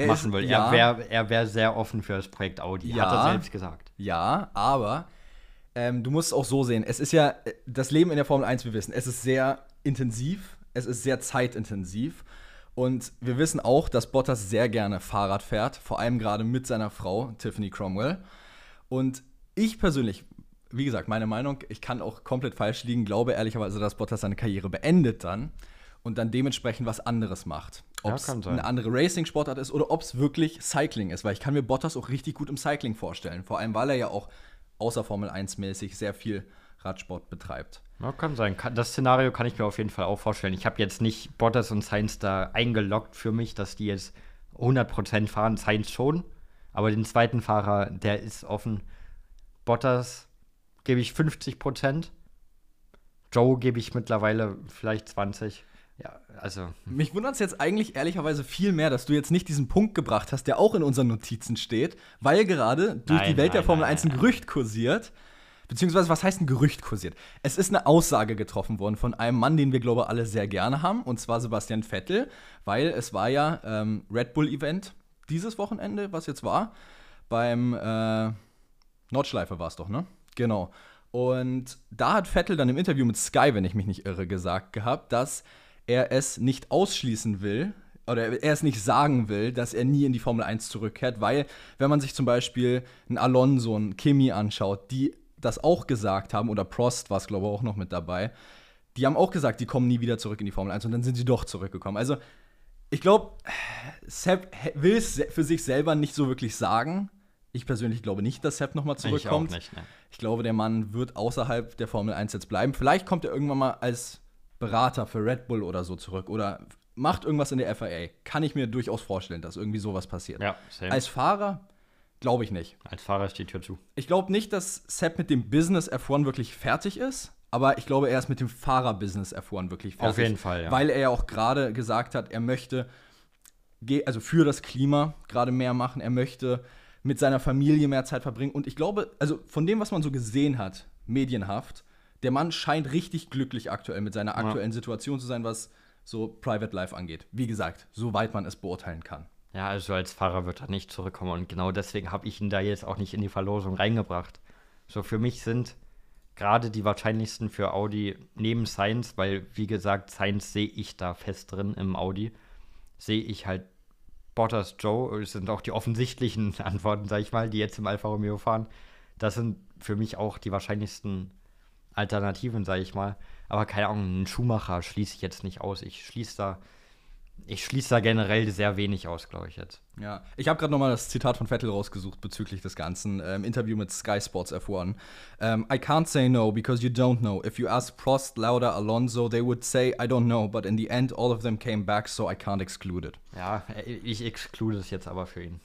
Er machen will. ja. Er wäre wär sehr offen für das Projekt Audi, Ja. hat er selbst gesagt. Ja, aber ähm, du musst es auch so sehen. Es ist ja, äh, das Leben in der Formel 1, wir wissen, es ist sehr intensiv, es ist sehr zeitintensiv. Und wir wissen auch, dass Bottas sehr gerne Fahrrad fährt, vor allem gerade mit seiner Frau, Tiffany Cromwell. Und ich persönlich, wie gesagt, meine Meinung, ich kann auch komplett falsch liegen, glaube ehrlicherweise, dass Bottas seine Karriere beendet dann und dann dementsprechend was anderes macht. Ja, Ob es sein. eine andere Racing-Sportart ist oder ob es wirklich Cycling ist, weil ich kann mir Bottas auch richtig gut im Cycling vorstellen. Vor allem, weil er ja auch außer Formel 1-mäßig sehr viel Radsport betreibt. Ja, kann sein. Das Szenario kann ich mir auf jeden Fall auch vorstellen. Ich habe jetzt nicht Bottas und Sainz da eingeloggt für mich, dass die jetzt 100% fahren. Sainz schon, aber den zweiten Fahrer, der ist offen. Bottas gebe ich 50%. Joe gebe ich mittlerweile vielleicht 20. Ja, also Mich wundert es jetzt eigentlich ehrlicherweise viel mehr, dass du jetzt nicht diesen Punkt gebracht hast, der auch in unseren Notizen steht, weil gerade durch Nein, die Welt der nein, Formel nein, 1 ein Gerücht kursiert. Beziehungsweise, was heißt ein Gerücht kursiert? Es ist eine Aussage getroffen worden von einem Mann, den wir, glaube ich, alle sehr gerne haben, und zwar Sebastian Vettel, weil es war ja ähm, Red Bull-Event dieses Wochenende, was jetzt war, beim äh, Nordschleife war es doch, ne? Genau. Und da hat Vettel dann im Interview mit Sky, wenn ich mich nicht irre, gesagt gehabt, dass er es nicht ausschließen will oder er es nicht sagen will, dass er nie in die Formel 1 zurückkehrt, weil wenn man sich zum Beispiel einen Alonso, einen Kimi anschaut, die das auch gesagt haben, oder Prost war es, glaube ich, auch noch mit dabei, die haben auch gesagt, die kommen nie wieder zurück in die Formel 1 und dann sind sie doch zurückgekommen. Also ich glaube, Sepp will es für sich selber nicht so wirklich sagen. Ich persönlich glaube nicht, dass Sepp nochmal ich auch zurückkommt. nicht. Ne? Ich glaube, der Mann wird außerhalb der Formel 1 jetzt bleiben. Vielleicht kommt er irgendwann mal als Berater für Red Bull oder so zurück oder macht irgendwas in der FIA. Kann ich mir durchaus vorstellen, dass irgendwie sowas passiert. Ja, same. Als Fahrer glaube ich nicht. Als Fahrer die Tür zu. Ich glaube nicht, dass Sepp mit dem Business F1 wirklich fertig ist, aber ich glaube, er ist mit dem Fahrer-Business F1 wirklich fertig. Auf jeden Fall, ja. Weil er ja auch gerade gesagt hat, er möchte, also für das Klima gerade mehr machen, er möchte mit seiner Familie mehr Zeit verbringen. Und ich glaube, also von dem, was man so gesehen hat, medienhaft, der Mann scheint richtig glücklich aktuell mit seiner aktuellen Situation zu sein, was so Private Life angeht. Wie gesagt, soweit man es beurteilen kann. Ja, also als Fahrer wird er nicht zurückkommen und genau deswegen habe ich ihn da jetzt auch nicht in die Verlosung reingebracht. So für mich sind gerade die wahrscheinlichsten für Audi neben Sainz, weil wie gesagt, Sainz sehe ich da fest drin im Audi, sehe ich halt Bottas, Joe, das sind auch die offensichtlichen Antworten, sag ich mal, die jetzt im Alfa Romeo fahren. Das sind für mich auch die wahrscheinlichsten Alternativen, sag ich mal. Aber keine Ahnung, einen Schumacher schließe ich jetzt nicht aus. Ich schließe da, ich schließe da generell sehr wenig aus, glaube ich jetzt. Ja, ich habe gerade nochmal das Zitat von Vettel rausgesucht bezüglich des Ganzen äh, im Interview mit Sky Sports F1. Ähm, I can't say no because you don't know. If you ask Prost, Lauda, Alonso, they would say I don't know, but in the end all of them came back, so I can't exclude it. Ja, ich exclude es jetzt aber für ihn.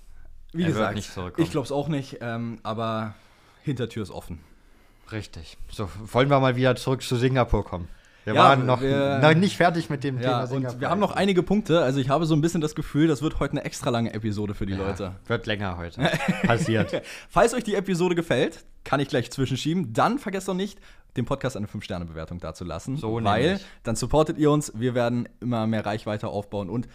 Wie Er gesagt, ich glaube es auch nicht, ähm, aber Hintertür ist offen. Richtig. So, wollen wir mal wieder zurück zu Singapur kommen. Wir Ja, waren noch, wir- noch nicht fertig mit dem Ja, Thema und Singapur. wir haben noch einige Punkte, also ich habe so ein bisschen das Gefühl, das wird heute eine extra lange Episode für die Ja, Leute. Wird länger heute. Passiert. Falls euch die Episode gefällt, kann ich gleich zwischenschieben. Dann vergesst doch nicht, dem Podcast eine 5-Sterne-Bewertung dazulassen. So weil nämlich. dann supportet ihr uns. Wir werden immer mehr Reichweite aufbauen. Und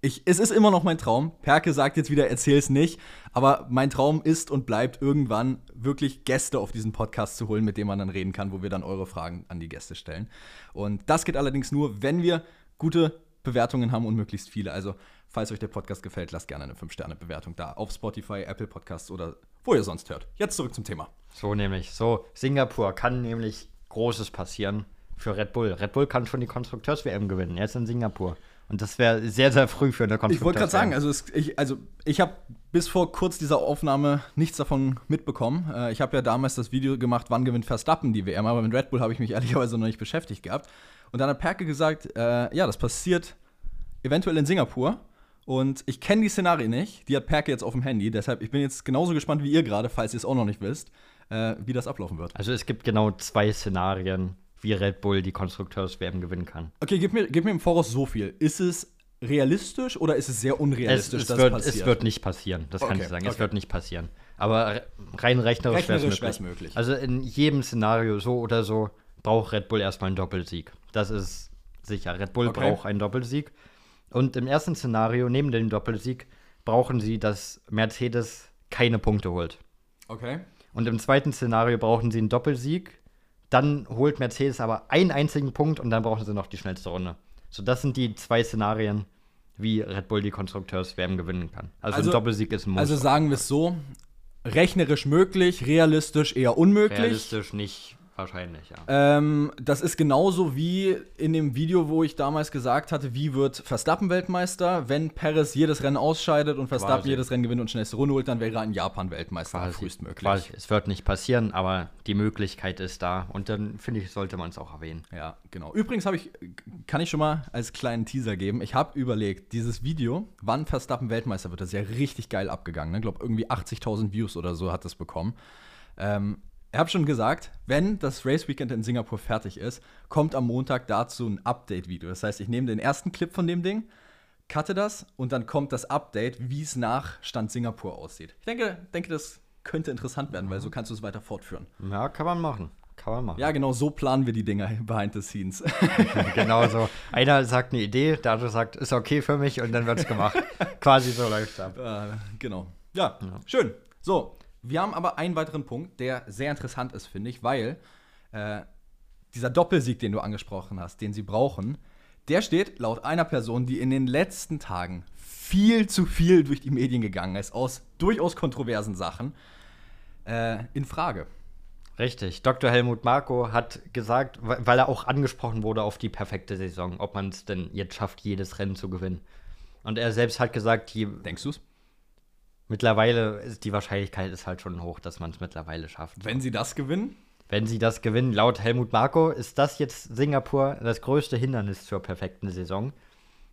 ich, es ist immer noch mein Traum. Perke sagt jetzt wieder, erzähl's nicht. Aber mein Traum ist und bleibt irgendwann wirklich Gäste auf diesen Podcast zu holen, mit denen man dann reden kann, wo wir dann eure Fragen an die Gäste stellen. Und das geht allerdings nur, wenn wir gute Bewertungen haben und möglichst viele. Also, falls euch der Podcast gefällt, lasst gerne eine 5-Sterne-Bewertung da auf Spotify, Apple Podcasts oder wo ihr sonst hört. Jetzt zurück zum Thema. So nämlich. So, Singapur kann nämlich Großes passieren für Red Bull. Red Bull kann schon die Konstrukteurs-WM gewinnen. Jetzt in Singapur. Und das wäre sehr, sehr früh für eine Konstrukteurs-WM. Ich wollte gerade sagen, also, es, ich, also ich habe bis vor kurz dieser Aufnahme nichts davon mitbekommen. Äh, ich habe ja damals das Video gemacht, wann gewinnt Verstappen die WM, aber mit Red Bull habe ich mich ehrlicherweise noch nicht beschäftigt gehabt. Und dann hat Perke gesagt, äh, ja, das passiert eventuell in Singapur. Und ich kenne die Szenarien nicht. Die hat Perke jetzt auf dem Handy. Deshalb, ich bin jetzt genauso gespannt wie ihr gerade, falls ihr es auch noch nicht wisst, äh, wie das ablaufen wird. Also es gibt genau zwei Szenarien, wie Red Bull die Konstrukteurs-WM gewinnen kann. Okay, gib mir, gib mir im Voraus so viel. Ist es realistisch oder ist es sehr Es, unrealistisch, es, dass wird, passiert? es wird nicht passieren, das kann Okay, ich sagen. okay. Es wird nicht passieren. Aber re- rein rechnerisch, wäre Rechnerisch es wär's möglich. möglich. Also in jedem Szenario, so oder so, braucht Red Bull erstmal einen Doppelsieg. Das ist sicher. Red Bull Okay. braucht einen Doppelsieg. Und im ersten Szenario, neben dem Doppelsieg, brauchen sie, dass Mercedes keine Punkte holt. Okay. Und im zweiten Szenario brauchen sie einen Doppelsieg. Dann holt Mercedes aber einen einzigen Punkt und dann brauchen sie noch die schnellste Runde. So, das sind die zwei Szenarien, wie Red Bull die Konstrukteurs-WM gewinnen kann. Also, Also- ein Doppelsieg ist ein Muss. Also sagen wir es so: rechnerisch möglich, realistisch eher unmöglich. Realistisch nicht wahrscheinlich, ja. Ähm, das ist genauso wie in dem Video, wo ich damals gesagt hatte, wie wird Verstappen Weltmeister, wenn Perez jedes Rennen ausscheidet und Verstappen Quasi. jedes Rennen gewinnt und schnellste Runde holt, dann wäre er in Japan Weltmeister frühestmöglich. quasi. Es wird nicht passieren, aber die Möglichkeit ist da. Und dann, finde ich, sollte man es auch erwähnen. Ja, genau. Übrigens habe ich, kann ich schon mal als kleinen Teaser geben, ich habe überlegt, dieses Video, wann Verstappen Weltmeister wird, das ist ja richtig geil abgegangen. Ich ne? glaube, irgendwie 80.000 Views oder so hat das bekommen. Ähm, ich habe schon gesagt, wenn das Race Weekend in Singapur fertig ist, kommt am Montag dazu ein Update-Video. Das heißt, ich nehme den ersten Clip von dem Ding, cutte das und dann kommt das Update, wie es nach Stand Singapur aussieht. Ich denke, denke, das könnte interessant werden, weil so kannst du es weiter fortführen. Ja, kann man machen. Kann man machen. Ja, genau, so planen wir die Dinger behind the scenes. genau so. Einer sagt eine Idee, der andere sagt, ist okay für mich und dann wird es gemacht. quasi so läuft ab. Äh, genau. Ja, schön. So, wir haben aber einen weiteren Punkt, der sehr interessant ist, finde ich, weil äh, dieser Doppelsieg, den du angesprochen hast, den sie brauchen, der steht laut einer Person, die in den letzten Tagen viel zu viel durch die Medien gegangen ist, aus durchaus kontroversen Sachen, äh, in Frage. Richtig. Dr. Helmut Marko hat gesagt, weil er auch angesprochen wurde auf die perfekte Saison, ob man es denn jetzt schafft, jedes Rennen zu gewinnen. Und er selbst hat gesagt, Denkst du es? Mittlerweile ist die Wahrscheinlichkeit ist halt schon hoch, dass man es mittlerweile schafft. Wenn sie das gewinnen? Wenn sie das gewinnen, laut Helmut Marko, ist das jetzt Singapur das größte Hindernis zur perfekten Saison.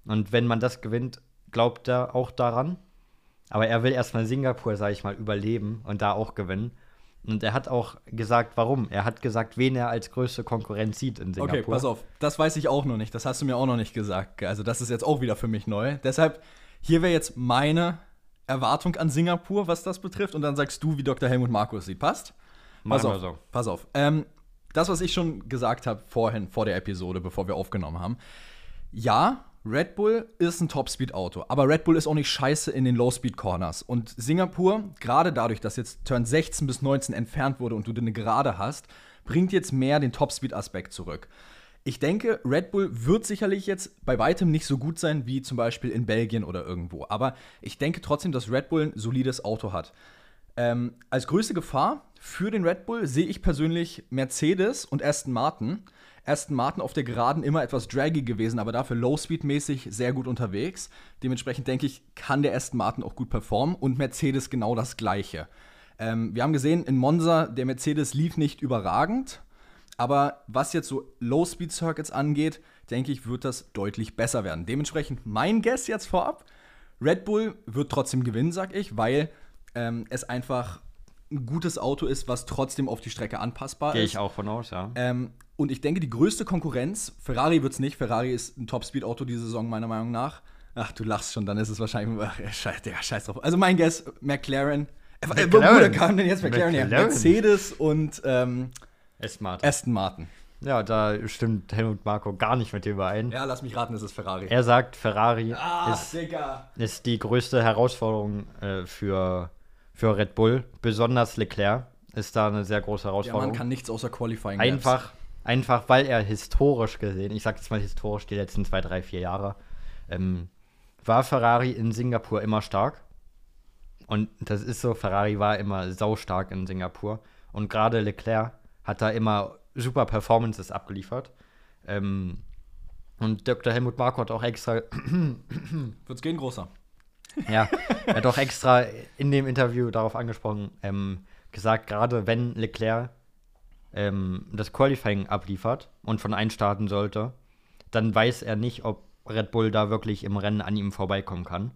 Und wenn man das gewinnt, glaubt er auch daran. Aber er will erstmal Singapur, sage ich mal, überleben und da auch gewinnen. Und er hat auch gesagt, warum. Er hat gesagt, wen er als größte Konkurrenz sieht in Singapur. Okay, pass auf. Das weiß ich auch noch nicht. Das hast du mir auch noch nicht gesagt. Also, das ist jetzt auch wieder für mich neu. Deshalb, hier wäre jetzt meine Erwartung an Singapur, was das betrifft. Und dann sagst du, wie Dr. Helmut Markus sieht. Passt? Pass auf. so. Pass auf. Ähm, das, was ich schon gesagt habe vorhin, vor der Episode, bevor wir aufgenommen haben. Ja, Red Bull ist ein Top-Speed-Auto, aber Red Bull ist auch nicht scheiße in den Low-Speed-Corners. Und Singapur, gerade dadurch, dass jetzt Turn 16 bis 19 entfernt wurde und du eine Gerade hast, bringt jetzt mehr den Top-Speed-Aspekt zurück. Ich denke, Red Bull wird sicherlich jetzt bei weitem nicht so gut sein wie zum Beispiel in Belgien oder irgendwo. Aber ich denke trotzdem, dass Red Bull ein solides Auto hat. Ähm, als größte Gefahr für den Red Bull sehe ich persönlich Mercedes und Aston Martin. Aston Martin auf der Geraden immer etwas draggy gewesen, aber dafür Low-Speed-mäßig sehr gut unterwegs. Dementsprechend denke ich, kann der Aston Martin auch gut performen und Mercedes genau das Gleiche. Ähm, wir haben gesehen, in Monza, der Mercedes lief nicht überragend, aber was jetzt so Low-Speed-Circuits angeht, denke ich, wird das deutlich besser werden. Dementsprechend mein Guess jetzt vorab, Red Bull wird trotzdem gewinnen, sag ich, weil ähm, es einfach ein gutes Auto ist, was trotzdem auf die Strecke anpassbar Gehe ist. ich auch von aus, ja. Ähm, und ich denke, die größte Konkurrenz, Ferrari wird es nicht. Ferrari ist ein Top-Speed-Auto diese Saison, meiner Meinung nach. Ach, du lachst schon, dann ist es wahrscheinlich. Ach, scheiß, Digga, scheiß drauf. Also mein Guess, McLaren. Äh, Wo McLaren. wo kam denn jetzt McLaren her? McLaren. Mercedes und ähm, Aston Martin. Aston Martin. Ja, da stimmt Helmut Marko gar nicht mit dir überein. Ja, lass mich raten, es ist Ferrari. Er sagt, Ferrari ah, ist, ist die größte Herausforderung äh, für, für Red Bull. Besonders Leclerc ist da eine sehr große Der Herausforderung. Mann kann nichts außer Qualifying. einfach, einfach, weil er historisch gesehen, ich sag jetzt mal historisch, die letzten zwei, drei, vier Jahre, ähm, war Ferrari in Singapur immer stark. Und das ist so, Ferrari war immer saustark in Singapur. Und gerade Leclerc hat da immer super Performances abgeliefert. Ähm, und Dr. Helmut Marko hat auch extra Wird's gehen, großer. ja, er hat auch extra in dem Interview darauf angesprochen, ähm, gesagt, gerade wenn Leclerc ähm, das Qualifying abliefert und von einstarten sollte, dann weiß er nicht, ob Red Bull da wirklich im Rennen an ihm vorbeikommen kann.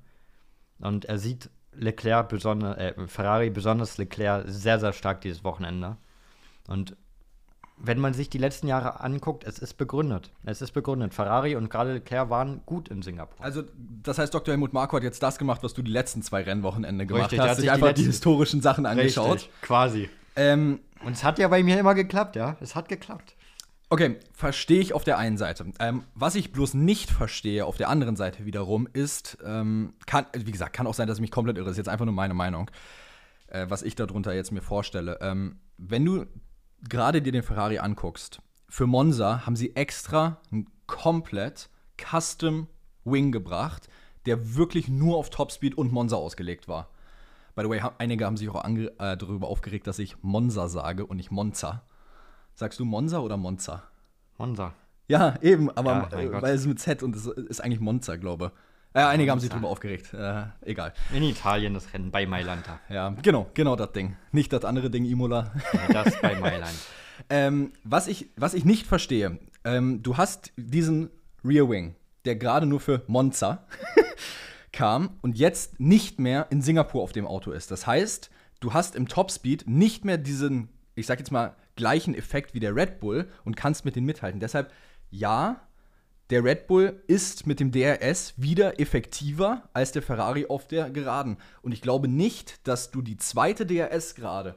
Und er sieht Leclerc besonders, äh, Ferrari besonders Leclerc sehr, sehr stark dieses Wochenende. Und wenn man sich die letzten Jahre anguckt, es ist begründet. Es ist begründet. Ferrari und gerade Leclerc waren gut in Singapur. Also, das heißt, Dr. Helmut Marko hat jetzt das gemacht, was du die letzten zwei Rennwochenende gemacht Richtig, hast, hat sich die einfach die, letzten- historischen Sachen angeschaut. Richtig, quasi. Ähm, Und es hat ja bei mir immer geklappt, ja. Es hat geklappt. Okay, verstehe ich auf der einen Seite. Ähm, was ich bloß nicht verstehe auf der anderen Seite wiederum ist, ähm, kann, wie gesagt, kann auch sein, dass ich mich komplett irre. Ist jetzt einfach nur meine Meinung, äh, was ich darunter jetzt mir vorstelle. Ähm, wenn du gerade dir den Ferrari anguckst, für Monza haben sie extra einen komplett Custom Wing gebracht, der wirklich nur auf Topspeed und Monza ausgelegt war. By the way, einige haben sich auch äh, darüber aufgeregt, dass ich Monza sage und nicht Monza. Sagst du Monza oder Monza? Monza. Ja, eben, aber Ja, äh, Gott. weil es mit Z und es ist eigentlich Monza, glaube ich. Äh, einige haben sich drüber aufgeregt. Äh, egal. In Italien das Rennen bei Mailanta. Ja, genau, genau das Ding. Nicht das andere Ding, Imola. Nee, das bei Mailand. ähm, was, ich, was ich nicht verstehe, ähm, du hast diesen Rear Wing, der gerade nur für Monza kam und jetzt nicht mehr in Singapur auf dem Auto ist. Das heißt, du hast im Topspeed nicht mehr diesen, ich sag jetzt mal, gleichen Effekt wie der Red Bull und kannst mit denen mithalten. Deshalb, ja, der Red Bull ist mit dem DRS wieder effektiver als der Ferrari auf der Geraden. Und ich glaube nicht, dass du die zweite DRS gerade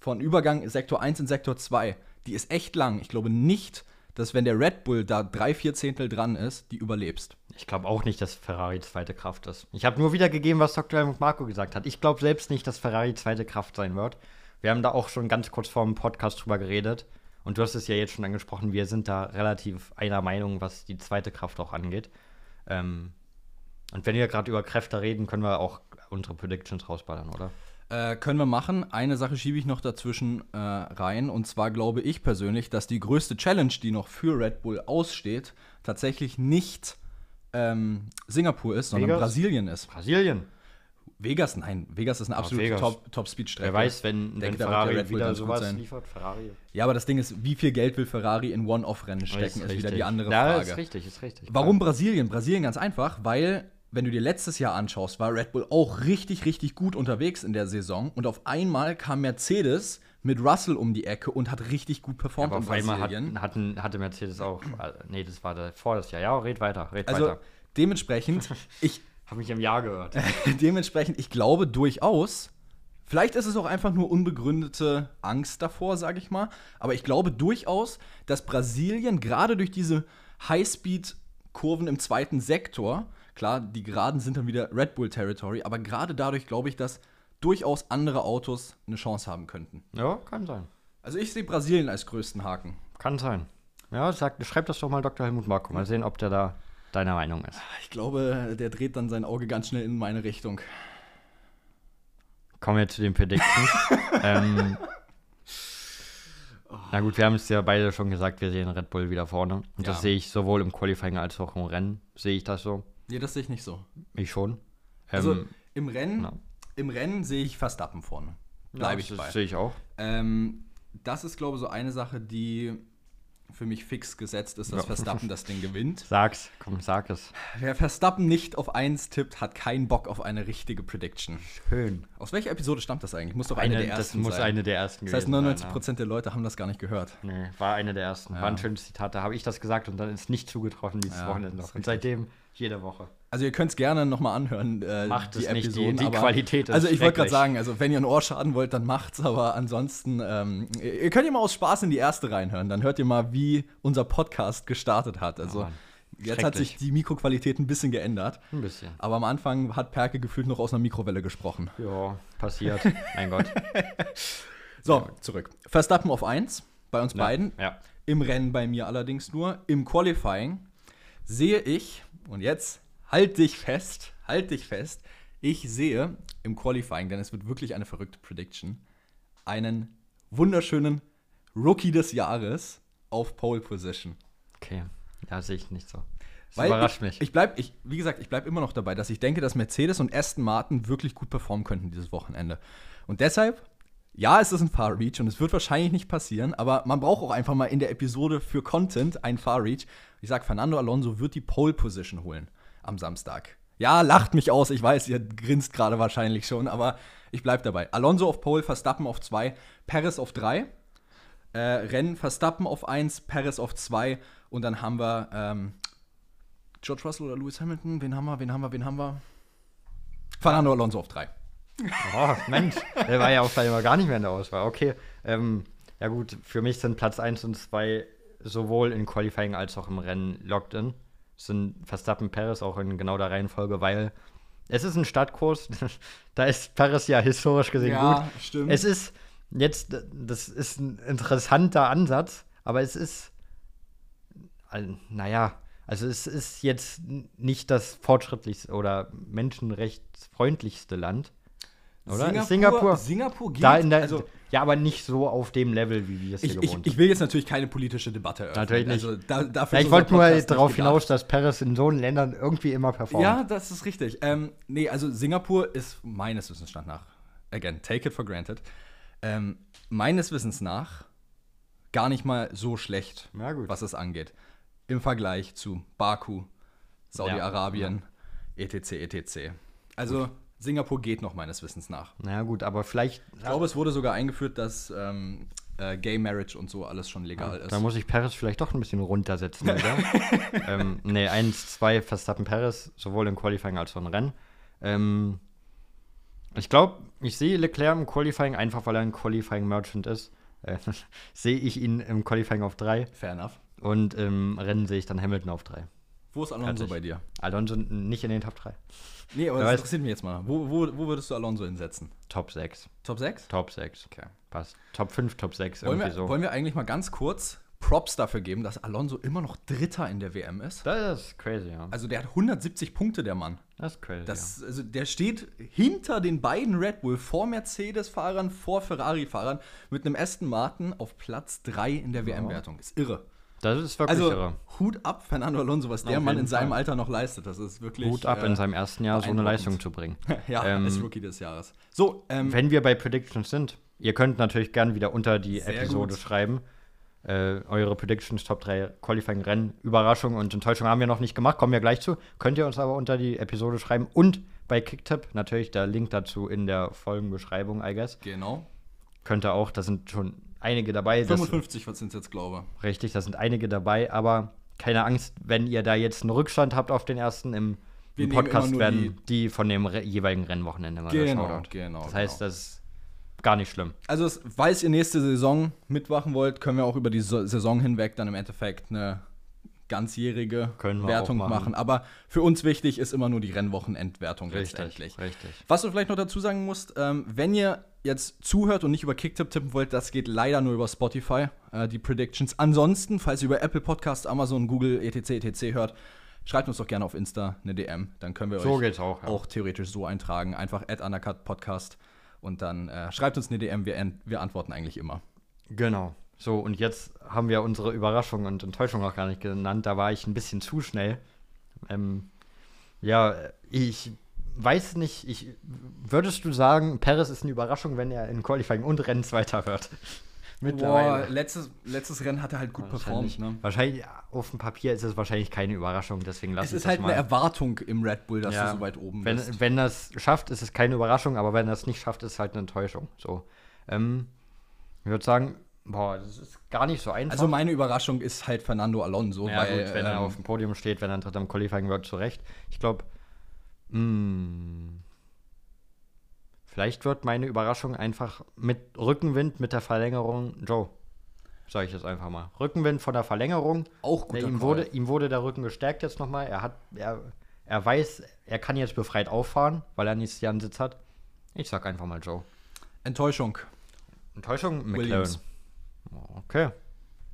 von Übergang Sektor 1 in Sektor 2, die ist echt lang. Ich glaube nicht, dass wenn der Red Bull da drei, vier Zehntel dran ist, die überlebst. Ich glaube auch nicht, dass Ferrari zweite Kraft ist. Ich habe nur wiedergegeben, was Dr. Helmut Marko gesagt hat. Ich glaube selbst nicht, dass Ferrari zweite Kraft sein wird. Wir haben da auch schon ganz kurz vor dem Podcast drüber geredet. Und du hast es ja jetzt schon angesprochen, wir sind da relativ einer Meinung, was die zweite Kraft auch angeht. Ähm, und wenn wir gerade über Kräfte reden, können wir auch unsere Predictions rausballern, oder? Äh, können wir machen. Eine Sache schiebe ich noch dazwischen äh, rein. Und zwar glaube ich persönlich, dass die größte Challenge, die noch für Red Bull aussteht, tatsächlich nicht ähm, Singapur ist, sondern Vegas? Brasilien ist. Brasilien. Vegas, nein, Vegas ist eine absolute Vegas. Top- Top-Speed-Strecke. Wer weiß, wenn, wenn Ferrari wieder sowas liefert, Ferrari. Ja, aber das Ding ist, wie viel Geld will Ferrari in One-Off-Rennen stecken, ist, wieder die andere ja, Frage. ist richtig, ist richtig. Warum Brasilien? Brasilien ganz einfach, weil, wenn du dir letztes Jahr anschaust, war Red Bull auch richtig, richtig gut unterwegs in der Saison. Und auf einmal kam Mercedes mit Russell um die Ecke und hat richtig gut performt Aber in auf einmal hat, hatten, hatte Mercedes auch. Äh, nee, das war der, vor das Jahr. Ja, red weiter, red also weiter. dementsprechend, ich, Hab mich im Jahr gehört. dementsprechend, ich glaube durchaus, vielleicht ist es auch einfach nur unbegründete Angst davor, sage ich mal, aber ich glaube durchaus, dass Brasilien gerade durch diese Highspeed-Kurven im zweiten Sektor, klar, die Geraden sind dann wieder Red Bull Territory, aber gerade dadurch glaube ich, dass durchaus andere Autos eine Chance haben könnten. ja, kann sein. Also ich sehe Brasilien als größten Haken. Kann sein. Ja, sag, schreib das doch mal Dr. Helmut Marko. Mal sehen, ob der da deiner Meinung ist. Ich glaube, der dreht dann sein Auge ganz schnell in meine Richtung. Kommen wir zu den Predictions. ähm, na gut, wir haben es ja beide schon gesagt, wir sehen Red Bull wieder vorne. Und Ja. das sehe ich sowohl im Qualifying als auch im Rennen. Sehe ich das so. Nee, das sehe ich nicht so. Ich schon. Also Ähm, im Rennen, ja. im Rennen sehe ich Verstappen vorne. Bleibe ich das bei. Sehe ich auch. Ähm, das ist, glaube ich, so eine Sache, die für mich fix gesetzt ist, dass Ja. Verstappen das Ding gewinnt. Sag's, komm, sag es. Wer Verstappen nicht auf 1 tippt, hat keinen Bock auf eine richtige Prediction. Schön. Aus welcher Episode stammt das eigentlich? Muss doch eine, Eine, der das ersten muss sein. eine der ersten das heißt, gewesen 99% sein. der Leute haben das gar nicht gehört. Ja. Nee, war eine der ersten. Ja. War ein schönes Zitat. Da habe ich das gesagt und dann ist nicht zugetroffen dieses Ja, Wochenende das noch. Und seitdem jede Woche. Also ihr könnt es gerne nochmal anhören, äh, Macht die es nicht, die- Episoden. die aber, Qualität ist Also ich wollte gerade sagen, also wenn ihr ein Ohr schaden wollt, dann macht's, aber ansonsten, ähm, ihr könnt ja mal aus Spaß in die erste reinhören. Dann hört ihr mal, wie unser Podcast gestartet hat. Also Mann. jetzt hat sich die Mikroqualität ein bisschen geändert. Ein bisschen. Aber am Anfang hat Perke gefühlt noch aus einer Mikrowelle gesprochen. Ja, passiert. mein Gott. So, zurück. Verstappen auf 1, bei uns Ja, beiden. Ja. Im Rennen bei mir allerdings nur. Im Qualifying sehe ich, und jetzt halt dich fest, halt dich fest, ich sehe im Qualifying, denn es wird wirklich eine verrückte Prediction, einen wunderschönen Rookie des Jahres auf Pole Position. Okay. Ja, sehe ich nicht so. Das Weil überrascht ich, mich. Ich bleib, ich, wie gesagt, ich bleibe immer noch dabei, dass ich denke, dass Mercedes und Aston Martin wirklich gut performen könnten dieses Wochenende. Und deshalb, ja, es ist ein Far Reach und es wird wahrscheinlich nicht passieren, aber man braucht auch einfach mal in der Episode für Content ein Far Reach. Ich sag, Fernando Alonso wird die Pole Position holen am Samstag. Ja, lacht mich aus, ich weiß, ihr grinst gerade wahrscheinlich schon, aber ich bleib dabei. Alonso auf Pole, Verstappen auf 2, Perez auf 3. Äh, Rennen Verstappen auf 1, Perez auf 2 und dann haben wir ähm, George Russell oder Lewis Hamilton. Wen haben wir, wen haben wir, wen haben wir? Fernando Alonso auf 3. Oh, Mensch, der war ja auch gleich mal gar nicht mehr in der Auswahl. Okay, ähm, ja gut, für mich sind Platz 1 und 2 sowohl in Qualifying als auch im Rennen locked in. Sind Verstappen Perez auch in genau der Reihenfolge, weil es ist ein Stadtkurs. da ist Perez ja historisch gesehen Ja, gut. stimmt. Es ist jetzt, das ist ein interessanter Ansatz, aber es ist, naja, also es ist jetzt nicht das fortschrittlichste oder menschenrechtsfreundlichste Land. Oder? Ist Singapur, Singapur geht, da in der, also ja, aber nicht so auf dem Level, wie wir es hier ich, gewohnt ich, ich will jetzt natürlich keine politische Debatte eröffnen. Natürlich nicht. Also da, dafür ja, ich wollte nur darauf hinaus, dass Paris in so Ländern irgendwie immer performt. Ja, das ist richtig. Ähm, nee, also Singapur ist meines Wissensstand nach, again, take it for granted, ähm, meines Wissens nach gar nicht mal so schlecht, Ja, gut. was es angeht. Im Vergleich zu Baku, Saudi-Arabien, etc., etc. Also Singapur geht noch meines Wissens nach. Na gut, aber vielleicht. Ich glaube, es wurde sogar eingeführt, dass ähm, äh, Gay Marriage und so alles schon legal ist. Da muss ich Paris vielleicht doch ein bisschen runtersetzen, oder? ähm, nee, 1, 2 Verstappen Paris, sowohl im Qualifying als auch im Rennen. Ähm, ich glaube, ich sehe Leclerc im Qualifying, einfach weil er ein Qualifying Merchant ist. Äh, sehe ich ihn im Qualifying auf 3 Fair enough. und im Rennen sehe ich dann Hamilton auf 3. Wo ist Alonso Fertig. bei dir? Alonso nicht in den Top 3. Nee, aber das weiß. interessiert mich jetzt mal. Wo, wo, wo würdest du Alonso hinsetzen? Top 6. Top 6? Top 6. Okay. Passt. Top 5, Top 6, Wollen irgendwie wir, so. wollen wir eigentlich mal ganz kurz Props dafür geben, dass Alonso immer noch Dritter in der WM ist? das ist crazy, ja. Also der hat 170 Punkte, der Mann. Das ist crazy. Das, also der steht hinter den beiden Red Bull, vor Mercedes-Fahrern, vor Ferrari-Fahrern, mit einem Aston Martin auf Platz 3 in der WM-Wertung. Ist irre. Das ist wirklich Also irre. Hut ab, Fernando Alonso, was der Auf Mann in seinem Fall. Alter noch leistet. Das ist wirklich. Hut ab äh, in seinem ersten Jahr so eine. Leistung zu bringen. Ja, Ähm, als Rookie des Jahres. So, ähm, Wenn wir bei Predictions sind, ihr könnt natürlich gern wieder unter die Episode gut. schreiben. Äh, eure Predictions, Top 3 Qualifying Rennen, Überraschung und Enttäuschung haben wir noch nicht gemacht, kommen wir gleich zu. Könnt ihr uns aber unter die Episode schreiben und bei Kicktip, natürlich der Link dazu in der Folgenbeschreibung, I guess. genau. Könnt ihr auch, da sind schon einige dabei. Das, 55, was sind jetzt, glaube richtig, da sind einige dabei, aber keine Angst, wenn ihr da jetzt einen Rückstand habt auf den ersten im, im Podcast, werden die, von dem Re jeweiligen Rennwochenende mal Genau, genau, Das heißt, genau. das ist gar nicht schlimm. Also, es- falls ihr nächste Saison mitmachen wollt, können wir auch über die so Saison hinweg dann im Endeffekt eine ganzjährige Wertung machen. machen. Aber für uns wichtig ist immer nur die Rennwochenendwertung letztendlich. richtig. Was du vielleicht noch dazu sagen musst, ähm, wenn ihr jetzt zuhört und nicht über Kicktip tippen wollt, das geht leider nur über Spotify, äh, die Predictions. Ansonsten, falls ihr über Apple Podcasts, Amazon, Google, etc., etc. hört, schreibt uns doch gerne auf Insta eine DM. Dann können wir So euch auch, ja. auch theoretisch so eintragen. Einfach at Undercut Podcast und dann äh, schreibt uns eine DM. Wir, wir antworten eigentlich immer. Genau. So, und jetzt haben wir unsere Überraschung und Enttäuschung auch gar nicht genannt. Da war ich ein bisschen zu schnell. Ähm, ja, ich weiß nicht, ich, würdest du sagen, Perez ist eine Überraschung, wenn er in Qualifying und Rennen Zweiter wird? Boah, letztes, letztes Rennen hat er halt gut performt. Ne? Wahrscheinlich, auf dem Papier ist es wahrscheinlich keine Überraschung, deswegen lass Es uns ist das halt mal. eine Erwartung im Red Bull, dass Ja, du so weit oben wenn, bist. Wenn er es schafft, ist es keine Überraschung, aber wenn er es nicht schafft, ist es halt eine Enttäuschung. So. Ähm, ich würde sagen, boah, das ist gar nicht so einfach. Also meine Überraschung ist halt Fernando Alonso, ja, weil gut, wenn er ähm, auf dem Podium steht, wenn er ein Dritter im Qualifying wird, zu Recht. Ich glaube, vielleicht wird meine Überraschung einfach mit Rückenwind, mit der Verlängerung Joe. Sag ich jetzt einfach mal. Rückenwind von der Verlängerung. auch guter ihm, wurde, ihm wurde der Rücken gestärkt jetzt nochmal. Er hat, er, er weiß, er kann jetzt befreit auffahren, weil er nächstes Jahr einen Sitz hat. Ich sag einfach mal Joe. Enttäuschung. Enttäuschung, McLaren. Williams. Okay.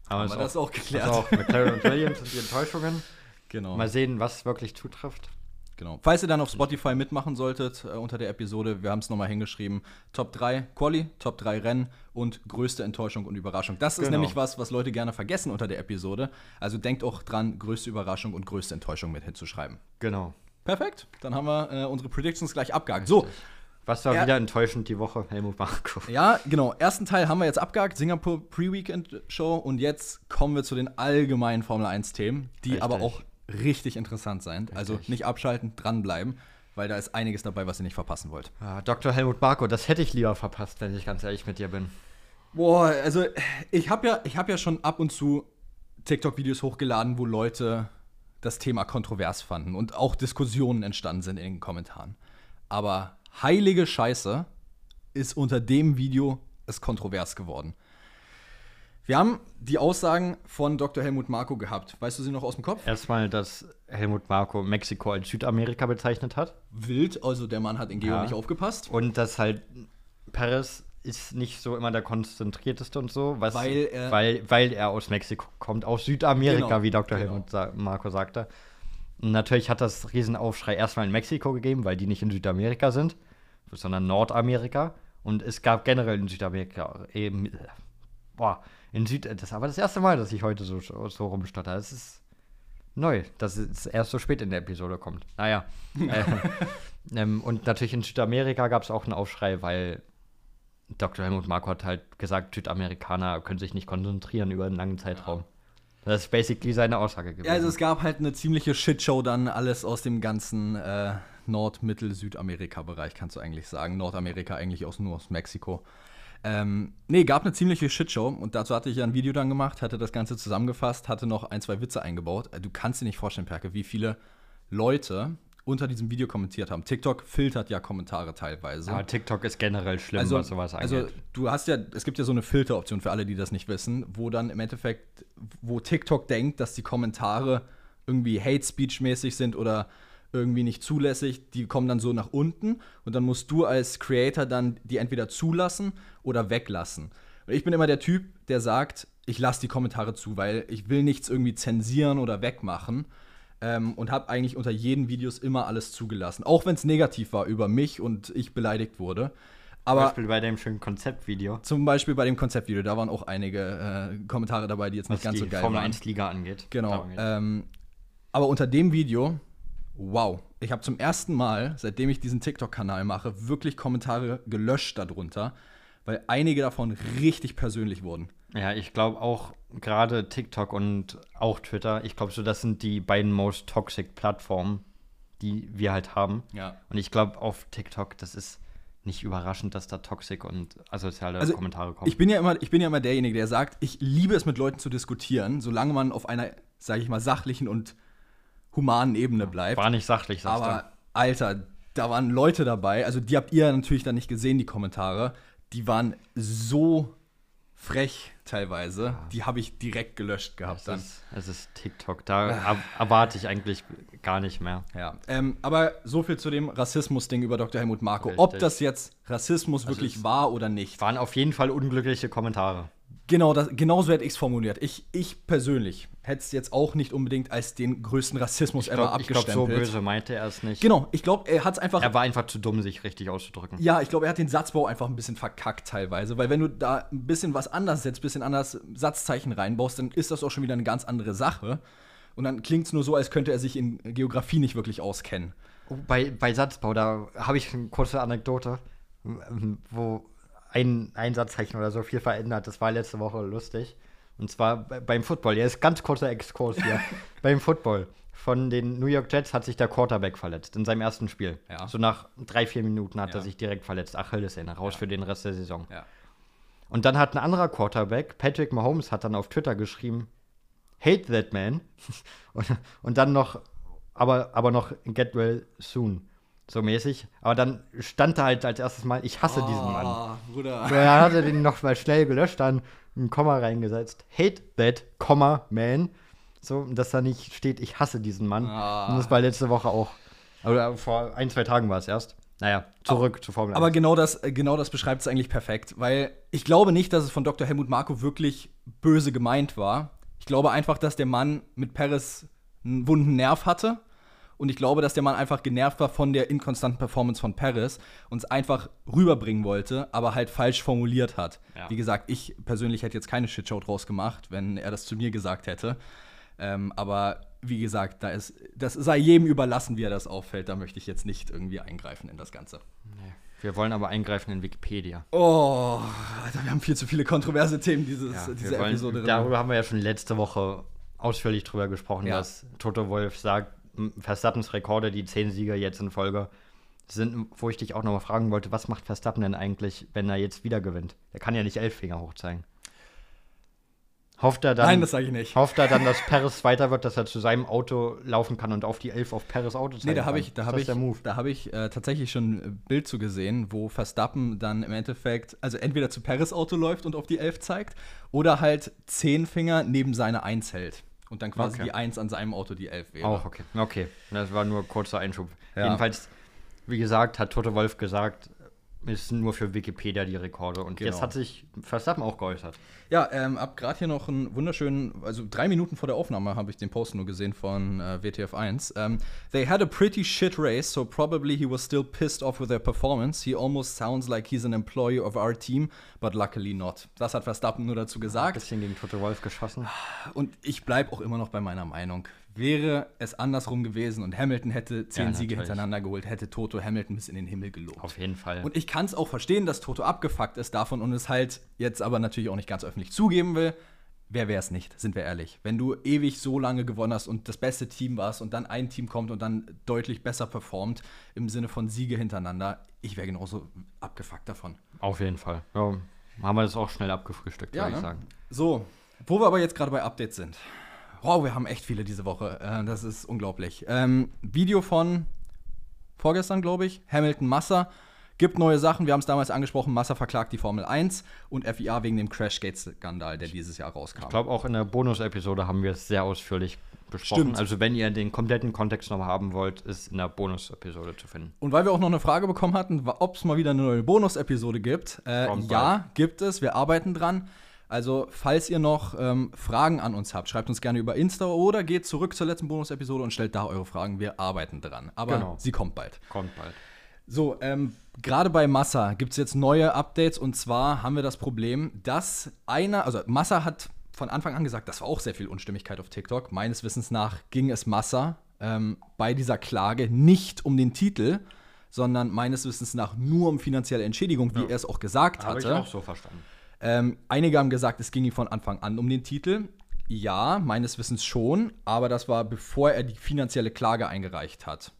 Haben wir das auch geklärt. Also auch McLaren und Williams sind die Enttäuschungen. Genau. Mal sehen, was wirklich zutrifft. genau. Falls ihr dann auf Spotify mitmachen solltet äh, unter der Episode, wir haben es nochmal hingeschrieben, Top 3 Quali, Top 3 Rennen und größte Enttäuschung und Überraschung. Das ist Genau. nämlich was, was Leute gerne vergessen unter der Episode. Also denkt auch dran, größte Überraschung und größte Enttäuschung mit hinzuschreiben. Genau. Perfekt. Dann haben wir äh, unsere Predictions gleich abgehakt. So, Was war Ja. wieder enttäuschend die Woche? Helmut Marko. Ja, genau. Ersten Teil haben wir jetzt abgehakt, Singapur Pre-Weekend Show. Und jetzt kommen wir zu den allgemeinen Formel 1-Themen, die Richtig. aber auch richtig interessant sein. Also nicht abschalten, dranbleiben, weil da ist einiges dabei, was ihr nicht verpassen wollt. Ja, Dr. Helmut Marko, das hätte ich lieber verpasst, wenn ich ganz ehrlich mit dir bin. Boah, also ich habe ja, ich hab ja schon ab und zu TikTok-Videos hochgeladen, wo Leute das Thema kontrovers fanden und auch Diskussionen entstanden sind in den Kommentaren. Aber heilige Scheiße ist unter dem Video es kontrovers geworden. Wir haben die Aussagen von Dr. Helmut Marko gehabt. Weißt du sie noch aus dem Kopf? Erstmal, dass Helmut Marko Mexiko als Südamerika bezeichnet hat. Wild, also der Mann hat in Geo Ja. nicht aufgepasst. Und dass halt Perez ist nicht so immer der konzentrierteste und so, was, Weil er- weil, weil er aus Mexiko kommt, aus Südamerika, Genau, wie Dr. genau. Helmut sa Marko sagte. Natürlich hat das Riesenaufschrei erstmal in Mexiko gegeben, weil die nicht in Südamerika sind, sondern Nordamerika. Und es gab generell in Südamerika eben, boah, in Süd, das ist aber das erste Mal, dass ich heute so, so rumstotter. Das ist neu, dass es erst so spät in der Episode kommt. Naja. äh, ähm, und natürlich in Südamerika gab es auch einen Aufschrei, weil Dr. Helmut Marko hat halt gesagt, Südamerikaner können sich nicht konzentrieren über einen langen Zeitraum. Das ist basically seine Aussage gewesen. Ja, also es gab halt eine ziemliche Shitshow dann alles aus dem ganzen äh, Nord-, Mittel-, Südamerika-Bereich, kannst du eigentlich sagen. Nordamerika eigentlich aus, nur aus Mexiko. Ähm, nee, gab eine ziemliche Shitshow und dazu hatte ich ja ein Video dann gemacht, hatte das Ganze zusammengefasst, hatte noch ein, zwei Witze eingebaut. Äh, Du kannst dir nicht vorstellen, Perke, wie viele Leute unter diesem Video kommentiert haben. TikTok filtert ja Kommentare teilweise. aber TikTok ist generell schlimm, Also, was sowas angeht. also du hast ja, es gibt ja so eine Filteroption für alle, die das nicht wissen, wo dann im Endeffekt, wo TikTok denkt, dass die Kommentare irgendwie Hate Speech mäßig sind oder irgendwie nicht zulässig, die kommen dann so nach unten und dann musst du als Creator dann die entweder zulassen oder weglassen. Und ich bin immer der Typ, der sagt, ich lasse die Kommentare zu, weil ich will nichts irgendwie zensieren oder wegmachen ähm, und habe eigentlich unter jeden Videos immer alles zugelassen, auch wenn es negativ war über mich und ich beleidigt wurde. Zum Aber Beispiel bei dem schönen Konzeptvideo, zum Beispiel bei dem Konzeptvideo, da waren auch einige äh, Kommentare dabei, die jetzt was nicht ganz die so geil Formel waren. 1 Liga angeht. Genau. Darum geht's. Ähm, aber unter dem Video, wow, ich habe zum ersten Mal, seitdem ich diesen TikTok-Kanal mache, wirklich Kommentare gelöscht darunter, weil einige davon richtig persönlich wurden. Ja, ich glaube auch gerade TikTok und auch Twitter, ich glaube so, das sind die beiden most toxic Plattformen, die wir halt haben. Ja. Und ich glaube auf TikTok, das ist nicht überraschend, dass da toxic und asoziale Also, Kommentare kommen. Ich bin ja immer, ich bin ja immer derjenige, der sagt, ich liebe es mit Leuten zu diskutieren, solange man auf einer, sage ich mal, sachlichen und humanen Ebene bleibt. War nicht sachlich, sagst Aber Alter, da waren Leute dabei, also die habt ihr natürlich dann nicht gesehen, die Kommentare. Die waren so frech teilweise. Die habe ich direkt gelöscht gehabt Es dann. ist, es ist TikTok, da er erwarte ich eigentlich gar nicht mehr. Ja, ähm, aber so viel zu dem Rassismus-Ding über Dr. Helmut Marko. Ob das jetzt Rassismus wirklich es- war oder nicht. Waren auf jeden Fall unglückliche Kommentare. Genau, das, genauso hätte ich es formuliert. Ich, ich persönlich hätte es jetzt auch nicht unbedingt als den größten Rassismus Ich ever glaube, glaub, so abgestempelt. böse meinte er es nicht. Genau, ich glaube, er hat es einfach Er war einfach zu dumm, sich richtig auszudrücken. Ja, ich glaube, er hat den Satzbau einfach ein bisschen verkackt teilweise, weil wenn du da ein bisschen was anders setzt, ein bisschen anders Satzzeichen reinbaust, dann ist das auch schon wieder eine ganz andere Sache. Und dann klingt es nur so, als könnte er sich in Geografie nicht wirklich auskennen. Oh, Bei, bei Satzbau, da habe ich eine kurze Anekdote, wo ein, ein Satzzeichen oder so viel verändert. Das war letzte Woche lustig. Und zwar bei- beim Football. Ja, ist ganz kurzer Exkurs hier. beim Football. Von den New York Jets hat sich der Quarterback verletzt in seinem ersten Spiel. Ja. So nach drei, vier Minuten hat Ja. er sich direkt verletzt. Achillessehne, raus für den Rest der Saison. Ja. Und dann hat ein anderer Quarterback, Patrick Mahomes, hat dann auf Twitter geschrieben, hate that man. und, und dann noch, aber, aber noch get well soon. So mäßig. Aber dann stand da halt als erstes Mal, ich hasse diesen Mann. Ah, Bruder. So, dann hat er den noch mal schnell gelöscht, dann ein Komma reingesetzt. Hate that, Komma, man. So, dass da nicht steht, ich hasse diesen Mann. Ah. Und das war letzte Woche auch. Oder vor ein, zwei Tagen war es erst. Naja, zurück zur Formel 1. Aber genau das, äh, genau das beschreibt es eigentlich perfekt, weil ich glaube nicht, dass es von Dr. Helmut Marko wirklich böse gemeint war. Ich glaube einfach, dass der Mann mit Perez einen wunden Nerv hatte. Und ich glaube, dass der Mann einfach genervt war von der inkonstanten Performance von Perez und es einfach rüberbringen wollte, aber halt falsch formuliert hat. Ja. Wie gesagt, ich persönlich hätte jetzt keine Shitshow draus gemacht, wenn er das zu mir gesagt hätte. Ähm, aber wie gesagt, da ist, das sei jedem überlassen, wie er das auffällt. Da möchte ich jetzt nicht irgendwie eingreifen in das Ganze. Wir wollen aber eingreifen in Wikipedia. Oh, Alter, wir haben viel zu viele kontroverse Themen dieses, Ja, diese wollen, Episode. drin. darüber haben wir ja schon letzte Woche ausführlich drüber gesprochen, Ja. dass Toto Wolf sagt, Verstappens Rekorde, die zehn Siege jetzt in Folge, sind, wo ich dich auch nochmal fragen wollte, was macht Verstappen denn eigentlich, wenn er jetzt wieder gewinnt? Er kann ja nicht elf Finger hochzeigen. Hofft er dann, Nein, das sage ich nicht. hofft er dann, dass Perez weiter wird, dass er zu seinem Auto laufen kann und auf die elf auf Perez Auto zeigen Nee, da habe ich, da habe ich, da habe ich äh, tatsächlich schon ein Bild zu gesehen, wo Verstappen dann im Endeffekt, also entweder zu Paris Auto läuft und auf die 11 zeigt, oder halt zehn Finger neben seine 1 hält. Und dann quasi Okay. die 1 an seinem Auto die 11 wäre. Auch okay. Okay, das war nur kurzer Einschub. Ja. Jedenfalls, wie gesagt, hat Toto Wolf gesagt, ist nur für Wikipedia die Rekorde. Und Genau. jetzt hat sich Verstappen auch geäußert. Ja, ähm, hab gerade hier noch einen wunderschönen, also drei Minuten vor der Aufnahme habe ich den Post nur gesehen von äh, WTF1. Ähm, They had a pretty shit race, so probably he was still pissed off with their performance. He almost sounds like he's an employee of our team, but luckily not. Das hat Verstappen nur dazu gesagt. Bisschen gegen Toto Wolf geschossen. Und ich bleibe auch immer noch bei meiner Meinung. Wäre es andersrum gewesen und Hamilton hätte zehn Ja, Siege hintereinander geholt, hätte Toto Hamilton bis in den Himmel gelobt. Auf jeden Fall. Und ich kann es auch verstehen, dass Toto abgefuckt ist davon und es halt jetzt aber natürlich auch nicht ganz öffentlich zugeben will. Wer wäre es nicht, sind wir ehrlich. Wenn du ewig so lange gewonnen hast und das beste Team warst und dann ein Team kommt und dann deutlich besser performt im Sinne von Siege hintereinander, ich wäre genauso abgefuckt davon. Auf jeden Fall. Ja, haben wir das auch schnell abgefrühstückt, Ja, würde ich ne? sagen. So, wo wir aber jetzt gerade bei Updates sind. Wow, wir haben echt viele diese Woche. Äh, das ist unglaublich. Ähm, Video von vorgestern, glaube ich. Hamilton Massa. Gibt neue Sachen. Wir haben es damals angesprochen. Massa verklagt die Formel 1 und FIA wegen dem Crashgate-Skandal, der dieses Jahr rauskam. Ich glaube, auch in der Bonus-Episode haben wir es sehr ausführlich besprochen. Stimmt. Also, wenn ihr den kompletten Kontext noch haben wollt, ist in der Bonus-Episode zu finden. Und weil wir auch noch eine Frage bekommen hatten, ob es mal wieder eine neue Bonus-Episode gibt. Äh, ja, gibt es. Wir arbeiten dran. Also, falls ihr noch ähm, Fragen an uns habt, schreibt uns gerne über Insta oder geht zurück zur letzten Bonus-Episode und stellt da eure Fragen. Wir arbeiten dran. Aber Genau. sie kommt bald. Kommt bald. So, ähm, gerade bei Massa gibt es jetzt neue Updates und zwar haben wir das Problem, dass einer, also Massa hat von Anfang an gesagt, das war auch sehr viel Unstimmigkeit auf TikTok. Meines Wissens nach ging es Massa ähm, bei dieser Klage nicht um den Titel, sondern meines Wissens nach nur um finanzielle Entschädigung, wie er es auch gesagt Habe ich hatte. auch so verstanden. Ähm, einige haben gesagt, es ging ihm von Anfang an um den Titel. Ja, meines Wissens schon, aber das war bevor er die finanzielle Klage eingereicht hat.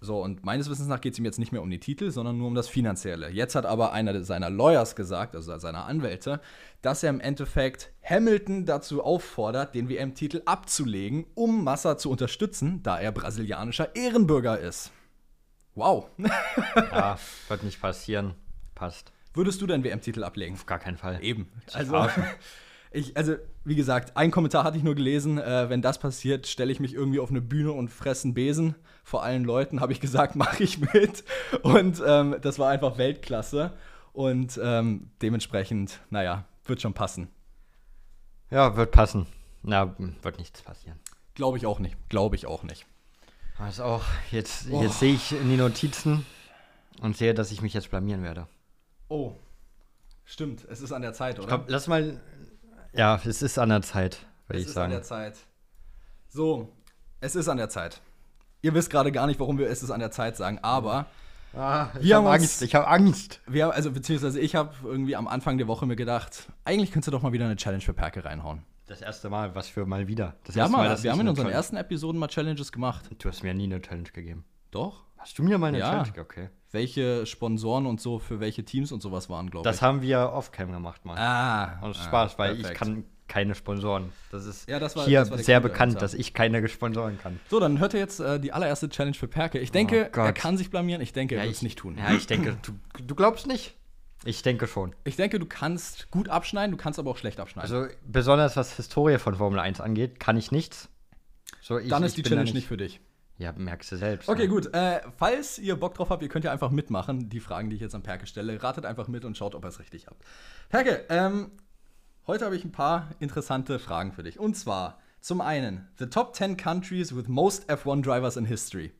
So, und meines Wissens nach geht es ihm jetzt nicht mehr um den Titel, sondern nur um das Finanzielle. Jetzt hat aber einer seiner Lawyers gesagt, also seiner Anwälte, dass er im Endeffekt Hamilton dazu auffordert, den WM-Titel abzulegen, um Massa zu unterstützen, da er brasilianischer Ehrenbürger ist. Wow. Ja, wird nicht passieren. Passt. Würdest du deinen WM-Titel ablegen? Auf gar keinen Fall. Eben. Also, ich, also, wie gesagt, ein Kommentar hatte ich nur gelesen. Äh, wenn das passiert, stelle ich mich irgendwie auf eine Bühne und fresse einen Besen. Vor allen Leuten habe ich gesagt, mache ich mit. Und ähm, das war einfach Weltklasse. Und ähm, dementsprechend, naja, wird schon passen. Ja, wird passen. Na, wird nichts passieren. Glaube ich auch nicht. Glaube ich auch nicht. Was auch, jetzt, Boah. jetzt sehe ich in die Notizen und sehe, dass ich mich jetzt blamieren werde. Oh. Stimmt, es ist an der Zeit, oder? Komm, lass mal. Ja, es ist an der Zeit, würde es ich ist an sagen. der Zeit. So, es ist an der Zeit. Ihr wisst gerade gar nicht, warum wir es ist an der Zeit sagen, aber Ah, ich Wir habe haben Angst, ich habe Angst. Wir, also beziehungsweise ich habe irgendwie am Anfang der Woche mir gedacht, eigentlich könntest du doch mal wieder eine Challenge für Perke reinhauen. Das erste Mal, was für mal wieder. Das Wir haben, erste mal, dass wir haben in unseren Challenge- ersten Episoden mal Challenges gemacht. Du hast mir nie eine Challenge gegeben. Doch. Hast du mir mal eine Ja. Challenge gegeben? Okay. Welche Sponsoren und so für welche Teams und sowas waren, glaube ich. Das haben wir off-cam gemacht mal. ah, Aus ah, Spaß, weil ich perfekt. kann keine Sponsoren. Das ist Ja, das war- hier das sehr Clou bekannt, dass ich keine Sponsoren kann. So, dann hört ihr jetzt äh, die allererste Challenge für Perke. Ich denke, Oh er kann sich blamieren. Ich denke, er Ja, wird ich es nicht tun. Ja, ich denke, du, du glaubst nicht? Ich denke schon. Ich denke, du kannst gut abschneiden, du kannst aber auch schlecht abschneiden. Also besonders was Historie von Formel 1 angeht, kann ich nichts. So, ich, dann ich ist die Challenge nicht für dich. Ja, merkst du selbst. Okay, ne? gut. Äh, falls ihr Bock drauf habt, ihr könnt ja einfach mitmachen, die Fragen, die ich jetzt an Perke stelle. Ratet einfach mit und schaut, ob ihr es richtig habt. Perke, ähm, heute habe ich ein paar interessante Fragen für dich. Und zwar zum einen, the top 10 countries with most F1 drivers in history.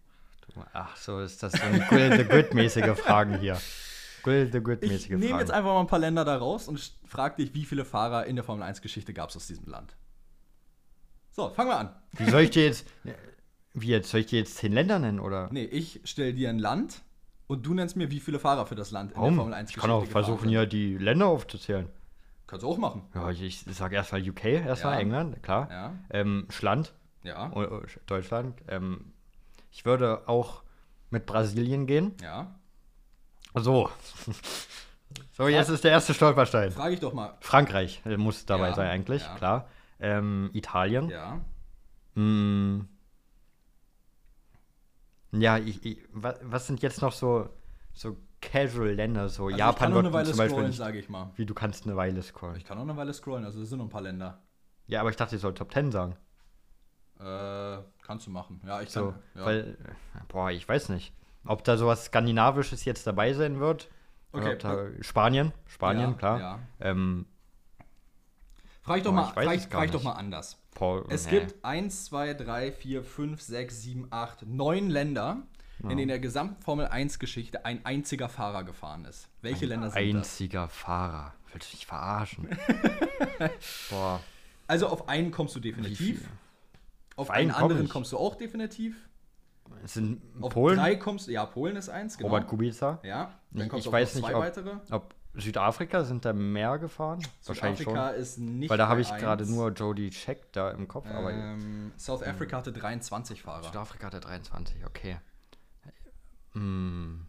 Ach, so ist das so eine Grill the Good-mäßige Fragen hier. Grill the Ich Good-mäßige nehme Fragen. jetzt einfach mal ein paar Länder da raus und frage dich, wie viele Fahrer in der Formel 1-Geschichte gab es aus diesem Land? So, fangen wir an. Wie soll ich dir jetzt. Wie jetzt? Soll ich dir jetzt zehn Länder nennen, oder? Nee, ich stelle dir ein Land und du nennst mir, wie viele Fahrer für das Land in der Warum? Formel 1 Ich kann auch versuchen, hier die Länder aufzuzählen. Kannst du auch machen. Ja, ich, ich sage erstmal UK, erstmal Ja. England, klar. Ja. Ähm, Schland, Ja. oh, oh, Deutschland. Ähm, ich würde auch mit Brasilien gehen. Ja. So. so, jetzt ist der erste Stolperstein. Frage ich doch mal. Frankreich äh, muss dabei Ja, sein, eigentlich, ja. klar. Ähm, Italien. Ja. Mm. Ja, ich, ich, was, sind jetzt noch so, so Casual-Länder? So Also Japan ich kann noch eine Weile zum Beispiel scrollen, sage ich mal. Wie du kannst eine Weile scrollen. Ich kann noch eine Weile scrollen, also es sind noch ein paar Länder. Ja, aber ich dachte, ich soll Top 10 sagen. Äh, kannst du machen. Ja, ich So, kann. Ja. weil, äh, boah, ich weiß nicht. Ob da sowas Skandinavisches jetzt dabei sein wird. Okay, da, Spanien, Spanien, Ja, klar. ja. Ähm, frag ich doch Boah, mal, ich weiß frag, frag doch mal anders. Paul, Es nee. gibt 1, 2, 3, 4, 5, 6, 7, 8, 9 Länder, in denen der gesamten Formel 1-Geschichte ein einziger Fahrer gefahren ist. Welche Länder sind das? einziger Fahrer. Willst du dich verarschen? boah. Also auf einen kommst du definitiv. viel? Auf einen einen komm anderen ich. kommst du auch definitiv. Es sind Auf Polen, drei kommst du, ja, Polen ist eins, genau. Robert Kubica. Ja, dann Ich- kommst ich du auf weiß nicht, zwei ob- weitere. Ob Südafrika sind da mehr gefahren? Wahrscheinlich Südafrika schon. ist nicht Weil da habe ich gerade nur Jody Check da im Kopf. aber Ähm, South Africa hatte 23 Fahrer. Südafrika hat er 23, okay. Hm.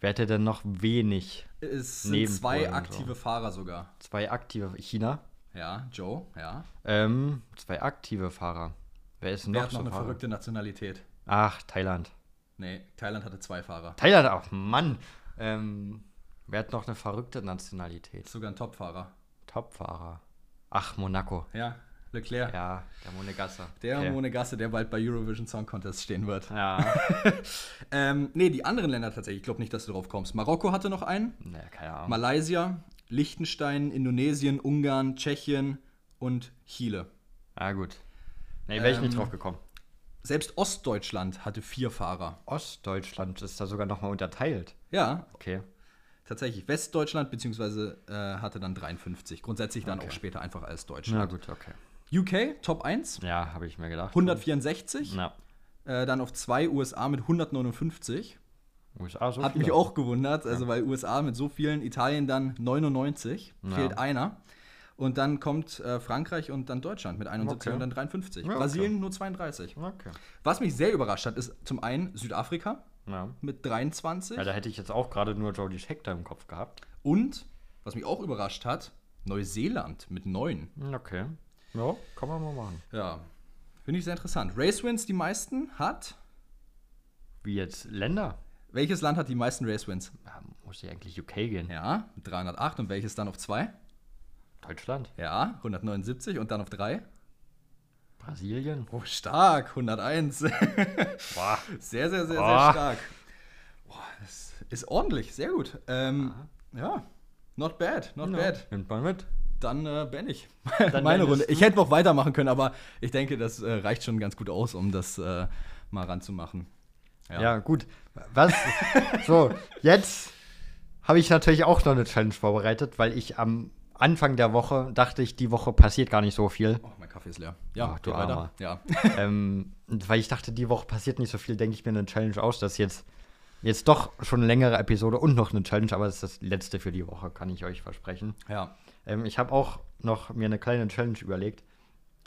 Wer hätte denn noch wenig? Es sind zwei aktive Fahrer sogar. Zwei aktive. China? Ja, Joe, ja. Ähm, zwei aktive Fahrer. Wer ist denn Wer noch hat noch so eine Fahrer? verrückte Nationalität? Ach, Thailand. Nee, Thailand hatte zwei Fahrer. Thailand, ach Mann. Ähm, wer hat noch eine verrückte Nationalität? Sogar ein Topfahrer. Topfahrer. Ach, Monaco. Ja, Leclerc. Ja, der Monegasse. Der okay. Monegasse, der bald bei Eurovision Song Contest stehen wird. Ja. Ähm, nee, die anderen Länder tatsächlich. Ich glaube nicht, dass du drauf kommst. Marokko hatte noch einen. ne, keine Ahnung. Malaysia, Liechtenstein, Indonesien, Ungarn, Tschechien und Chile. Ah, gut. Nee, wäre ich nicht Ähm, drauf gekommen. Selbst Ostdeutschland hatte vier Fahrer. Ostdeutschland ist da sogar nochmal unterteilt. Ja, Okay. Tatsächlich. Westdeutschland beziehungsweise äh, hatte dann 53. Grundsätzlich dann Okay. auch später einfach als Na Deutschland. gut, okay. UK, Top 1, Ja, habe ich mir gedacht. 164. Ja. Äh, dann auf 2 USA mit 159. USA so Hat viele. mich auch gewundert, also weil USA mit so vielen, Italien dann 99, Ja. fehlt einer. Und dann kommt äh, Frankreich und dann Deutschland mit 71 Okay. und dann 53. Ja, okay. Brasilien nur 32. Okay. Was mich sehr überrascht hat, ist zum einen Südafrika Ja. mit 23 ja, da hätte ich jetzt auch gerade nur Jody Scheck da im Kopf gehabt. und, was mich auch überrascht hat, Neuseeland mit 9. Hm, Okay. Ja, kann man mal machen. Ja, finde ich sehr interessant. Race Wins die meisten hat. Wie jetzt Länder? Welches Land hat die meisten Race Wins? Ja, muss ich eigentlich UK gehen. Ja, mit 308 und welches dann auf 2? Deutschland? Ja, 179 und dann auf 3? Brasilien? Oh, stark, 101. Boah. Sehr, sehr, sehr, sehr Boah. stark. Boah, das ist ordentlich, sehr gut. Ähm, ja, not bad, not bad. Nimmt man mit. Dann äh, bin ich. Dann Meine Runde. Ich hätte noch weitermachen können, aber ich denke, das äh, reicht schon ganz gut aus, um das äh, mal ranzumachen. Ja, gut. Was? so, jetzt habe ich natürlich auch noch eine Challenge vorbereitet, weil ich am Anfang der Woche dachte ich, die Woche passiert gar nicht so viel. Oh, Kaffee ist leer. Ja, Ach, du. Armer. Ja. ähm, weil ich dachte, die Woche passiert nicht so viel, denke ich mir eine Challenge aus, dass jetzt jetzt doch schon eine längere Episode und noch eine Challenge, aber es ist das letzte für die Woche, kann ich euch versprechen. ja. Ähm, ich habe auch noch mir eine kleine Challenge überlegt.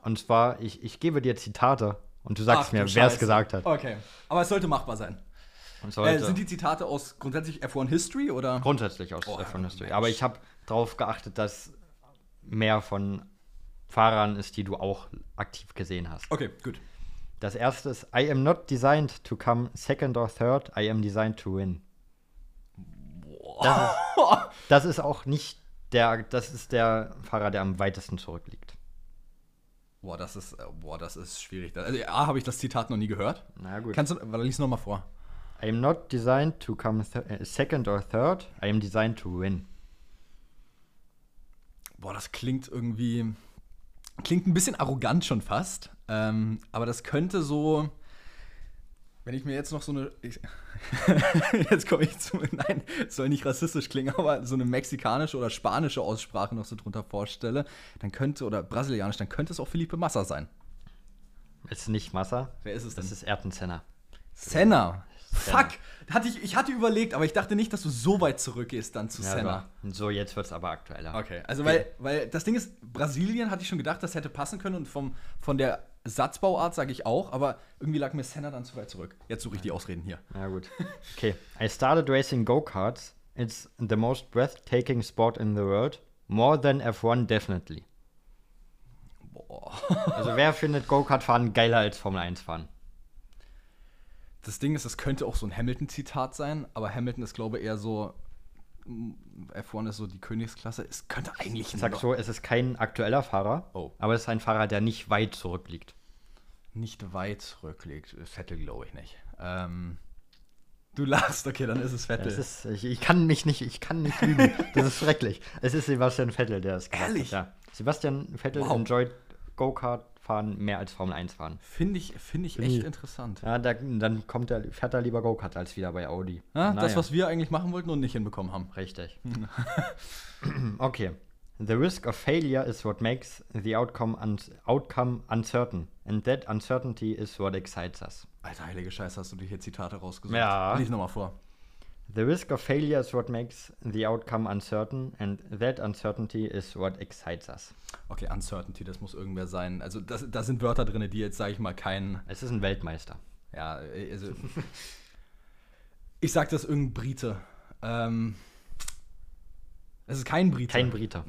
Und zwar, ich, ich gebe dir Zitate und du sagst Ach, mir, wer es gesagt hat. Okay. Aber es sollte machbar sein. Äh, sind die Zitate aus grundsätzlich F1 History oder? grundsätzlich aus Oh, äh, von ja, History. Mensch. Aber ich habe darauf geachtet, dass mehr von Fahrern ist, die du auch aktiv gesehen hast. Okay, gut. Das erste ist, I am not designed to come second or third, I am designed to win. Das ist, das ist auch nicht der, das ist der Fahrer, der am weitesten zurückliegt. Boah, das ist, äh, boah, das ist schwierig. Also, A, habe ich das Zitat noch nie gehört. Na gut. Kannst du, lies noch mal vor. I am not designed to come äh, second or third, I am designed to win. Boah, das klingt irgendwie, klingt ein bisschen arrogant schon fast. Ähm, aber das könnte so, wenn ich mir jetzt noch so eine, ich, jetzt komme ich zu, nein, es soll nicht rassistisch klingen, aber so eine mexikanische oder spanische Aussprache noch so drunter vorstelle, dann könnte, oder brasilianisch, dann könnte es auch Felipe Massa sein. Ist nicht Massa, Wer ist es denn? das ist Ayrton Senna. Senna. Fuck! Hatte ich, ich hatte überlegt, aber ich dachte nicht, dass du so weit zurückgehst dann zu Ja, Senna. so, so, jetzt wird es aber aktueller. Okay, also weil, weil das Ding ist, Brasilien hatte ich schon gedacht, das hätte passen können und vom, von der Satzbauart sage ich auch, aber irgendwie lag mir Senna dann zu weit zurück. Jetzt suche ich die Ausreden hier. Ja, gut. Okay. I started racing go-karts. It's the most breathtaking sport in the world. More than F1 definitely. Boah. Also wer findet Go-Kart-Fahren geiler als Formel 1 fahren? Das Ding ist, es könnte auch so ein Hamilton-Zitat sein, aber Hamilton ist, glaube ich, eher so. mm, F1 ist so die Königsklasse. Es könnte eigentlich Ich sag so, es ist kein aktueller Fahrer, Oh. aber es ist ein Fahrer, der nicht weit zurückliegt. nicht weit zurückliegt. Vettel glaube ich nicht. Ähm, du lachst, okay, dann ist es Vettel. Das ist, ich, ich kann mich nicht, ich kann nicht lügen. Das ist schrecklich. Es ist Sebastian Vettel, der es gesagt Ehrlich? hat. Ja. Sebastian Vettel Wow. enjoyt Go-Kart fahren mehr als Formel 1 fahren. Finde ich, find ich echt interessant. Ja, da, dann kommt er, fährt er lieber Go-Kart als wieder bei Audi. Ja, Das, Naja. was wir eigentlich machen wollten und nicht hinbekommen haben. Richtig. okay. The risk of failure is what makes the outcome, un outcome uncertain. And that uncertainty is what excites us. Alter, heilige Scheiße, hast du dir hier Zitate rausgesucht? Ja. Lies nochmal vor. The risk of failure is what makes the outcome uncertain. And that uncertainty is what excites us. Okay, Uncertainty, das muss irgendwer sein. Also, das, da sind Wörter drin, die jetzt, sage ich mal, kein. Es ist ein Weltmeister. Ja, also. ich sag das irgendein Brite. Ähm. Es ist kein Brite. Kein Brite.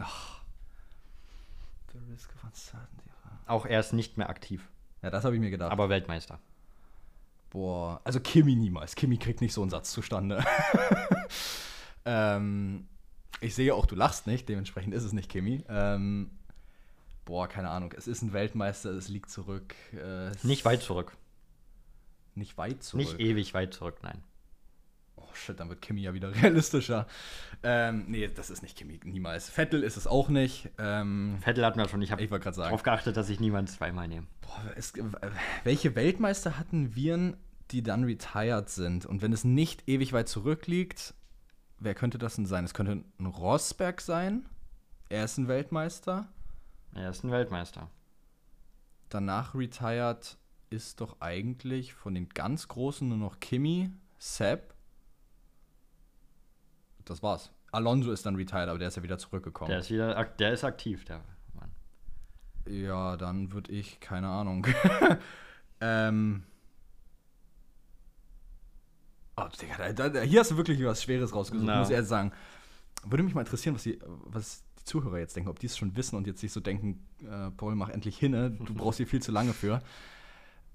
The risk of uncertainty. Auch er ist nicht mehr aktiv, Ja, das habe ich mir gedacht. aber Weltmeister. Boah, also Kimi niemals. Kimi kriegt nicht so einen Satz zustande. ähm, ich sehe auch, du lachst nicht, dementsprechend ist es nicht Kimi. Ähm, boah, keine Ahnung. Es ist ein Weltmeister, es liegt zurück. Äh, es Nicht weit zurück. Nicht weit zurück. Nicht ewig weit zurück, nein. Oh shit, dann wird Kimi ja wieder realistischer. Ähm, nee, das ist nicht Kimi, niemals. Vettel ist es auch nicht. Ähm, Vettel hat mir schon, ich habe darauf geachtet, dass ich niemanden zweimal nehme. Boah, es, welche Weltmeister hatten wir, die dann retired sind? Und wenn es nicht ewig weit zurückliegt, wer könnte das denn sein? Es könnte ein Rosberg sein. Er ist ein Weltmeister. Er ist ein Weltmeister. Danach retired ist doch eigentlich von den ganz Großen nur noch Kimi, Sepp. Das war's. Alonso ist dann retired, aber der ist ja wieder zurückgekommen. Der ist wieder, der ist aktiv, der Mann. Ja, dann würde ich, keine Ahnung. ähm. Oh, Digga, da, da, hier hast du wirklich was Schweres rausgesucht, Na. muss ich ehrlich sagen. Würde mich mal interessieren, was die, was die Zuhörer jetzt denken, ob die es schon wissen und jetzt sich so denken, äh, Paul, mach endlich hinne, du brauchst hier viel zu lange für.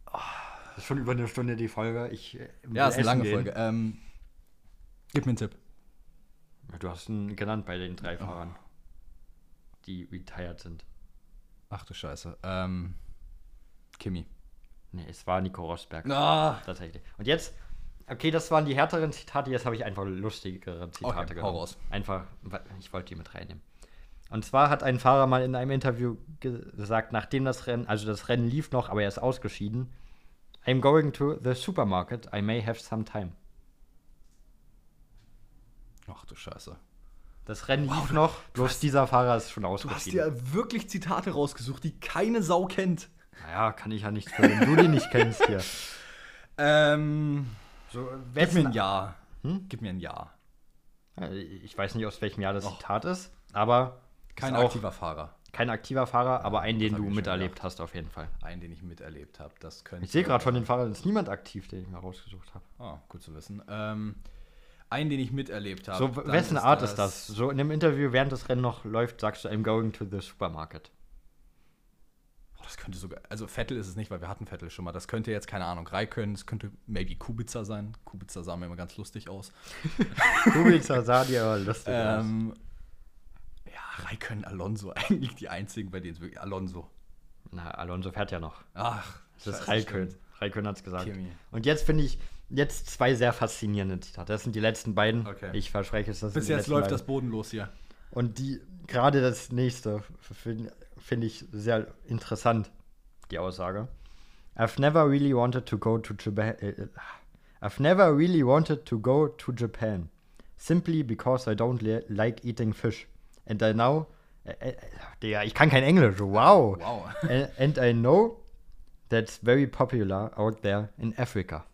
Das ist schon über eine Stunde die Folge. Ich, äh, Ja, ist eine lange gehen. Folge. Ähm, gib mir einen Tipp. Du hast ihn genannt bei den Oh. drei Fahrern, die retired sind. Ach du Scheiße. Ähm, Kimi. Nee, es war Nico Rosberg. Ah, Tatsächlich. Und jetzt, okay, das waren die härteren Zitate, jetzt habe ich einfach lustigere Zitate Okay, genommen. raus. Einfach, ich wollte die mit reinnehmen. Und zwar hat ein Fahrer mal in einem Interview ge- gesagt, nachdem das Rennen, also das Rennen lief noch, aber er ist ausgeschieden. I'm going to the supermarket, I may have some time. Ach du Scheiße. Das Rennen lief noch, bloß dieser Fahrer ist schon Du hast ausgeschieden. dir wirklich Zitate rausgesucht, die keine Sau kennt. Naja, kann ich ja nicht für, wenn du die nicht kennst hier. Ähm, So, gib mir ein Ja. Hm? Gib mir ein Ja. Ich weiß nicht, aus welchem Jahr das Zitat ist, aber Kein ist aktiver Fahrer. kein aktiver Fahrer, aber einen, den du miterlebt gedacht. hast auf jeden Fall. Einen, den ich miterlebt habe. Das könnte. Ich sehe gerade von den Fahrern ist niemand aktiv, den ich mal rausgesucht habe. Ah, gut zu wissen. Ähm, einen, den ich miterlebt habe. So, wessen Art ist das? So in einem Interview, während das Rennen noch läuft, sagst du, I'm going to the supermarket. Oh, das könnte sogar. Also, Vettel ist es nicht, weil wir hatten Vettel schon mal. Das könnte jetzt, keine Ahnung, Raikön, es könnte maybe Kubica sein. Kubica sah mir immer ganz lustig aus. Kubica sah dir aber lustig aus. Ähm, ja, Raikön, Alonso, eigentlich die einzigen, bei denen es wirklich. Alonso. Na, Alonso fährt ja noch. Ach, Das ist Raikön. Raikön hat es gesagt. Kimi. Und jetzt finde ich, jetzt zwei sehr faszinierende Zitate. Das sind die letzten beiden. Okay. Ich verspreche es, das Bis jetzt läuft beiden. das bodenlos hier. Und die, gerade das nächste, finde find ich sehr interessant, die Aussage. I've never really wanted to go to Japan. Äh, I've never really wanted to go to Japan. Simply because I don't li like eating fish. And I now. Äh, äh, Digga, ich kann kein Englisch. Wow. Wow. and, and I know that's very popular out there in Africa.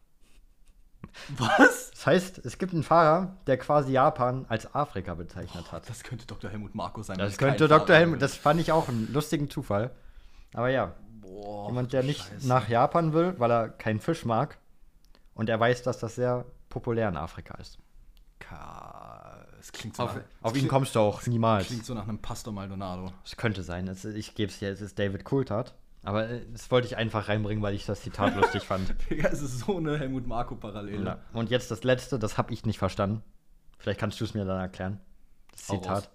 Was? Das heißt, es gibt einen Fahrer, der quasi Japan als Afrika bezeichnet hat. Das könnte Dr. Helmut Marko sein. Das könnte Fahrer Dr. Helmut, wäre. das fand ich auch einen lustigen Zufall. Aber ja, Boah, jemand, der nicht Scheiße. nach Japan will, weil er keinen Fisch mag. Und er weiß, dass das sehr populär in Afrika ist. Es klingt so Auf, nach, auf ihn klingt- kommst du auch niemals. Klingt so nach einem Pastor Maldonado. Es könnte sein. Es, ich gebe es dir, es ist David Coulthard. Aber äh, das wollte ich einfach reinbringen, weil ich das Zitat lustig fand. Digga, es ist so eine Helmut Marko-Parallele. Ja. Und jetzt das letzte, das habe ich nicht verstanden. Vielleicht kannst du es mir dann erklären. Das Hau Zitat. raus.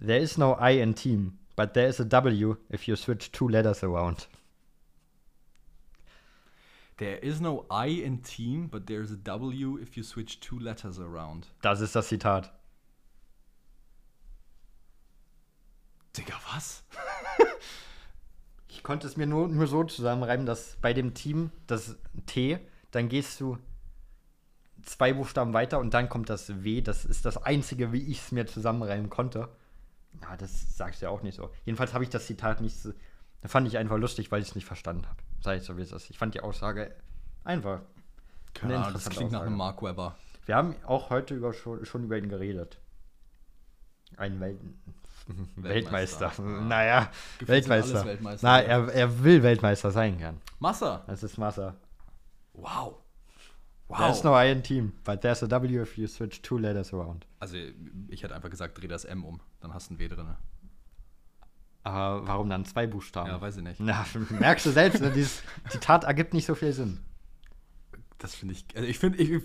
There is no I in team, but there is a W if you switch two letters around. There is no I in team, but there's a W if you switch two letters around. Das ist das Zitat. Digga, was? Ich konnte es mir nur, nur so zusammenreimen, dass bei dem Team das T, dann gehst du zwei Buchstaben weiter und dann kommt das W. Das ist das Einzige, wie ich es mir zusammenreimen konnte. Ja, das sagst du ja auch nicht so. Jedenfalls habe ich das Zitat nicht so. Da fand ich einfach lustig, weil ich es nicht verstanden habe. Sag ich so, wie es ist. Ich fand die Aussage einfach. Keine Eine Ahnung, das klingt nach Aussage. einem Mark Webber. Wir haben auch heute über, schon, schon über ihn geredet. Ein Welt Weltmeister. Weltmeister. Naja, Gefühlt Weltmeister. Weltmeister, Na, ja. er, er will Weltmeister sein gern. Massa. Das ist Massa. Wow. There's Wow. no I in team, but there's a W if you switch two letters around. Also, ich hätte einfach gesagt, dreh das M um. Dann hast du ein W drin. Aber warum dann zwei Buchstaben? Ja, weiß ich nicht. Na, merkst du selbst, ne? dieses Zitat ergibt nicht so viel Sinn. Das finde ich, also ich finde, ich,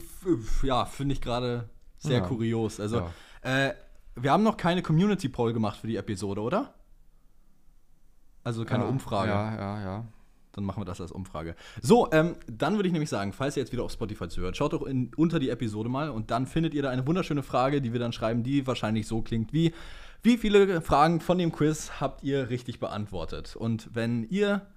ja, finde ich gerade sehr Ja. kurios. Also, äh, wir haben noch keine Community Poll gemacht für die Episode, oder? Also keine ja, Umfrage. Ja, ja, ja. Dann machen wir das als Umfrage. So, ähm, dann würde ich nämlich sagen, falls ihr jetzt wieder auf Spotify zuhört, schaut doch in, unter die Episode mal und dann findet ihr da eine wunderschöne Frage, die wir dann schreiben, die wahrscheinlich so klingt wie: Wie viele Fragen von dem Quiz habt ihr richtig beantwortet? Und wenn ihr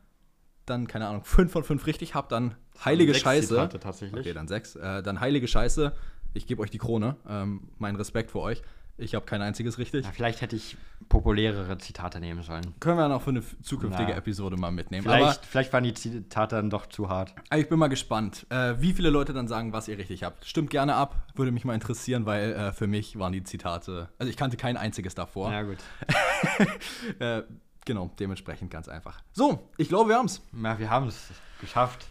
dann, keine Ahnung, fünf von fünf richtig habt, dann heilige sechs Scheiße. Zitate tatsächlich. Okay, dann sechs. Äh, dann heilige Scheiße. Ich gebe euch die Krone. Ähm, mein Respekt für euch. Ich habe kein einziges richtig. Ja, vielleicht hätte ich populärere Zitate nehmen sollen. Können wir noch für eine zukünftige Na. Episode mal mitnehmen. Vielleicht, vielleicht waren die Zitate dann doch zu hart. Aber ich bin mal gespannt, äh, wie viele Leute dann sagen, was ihr richtig habt. Stimmt gerne ab, würde mich mal interessieren, weil äh, für mich waren die Zitate, also ich kannte kein einziges davor. Ja, gut. Äh, genau, dementsprechend ganz einfach. So, ich glaube, wir haben's. Ja, wir haben es geschafft.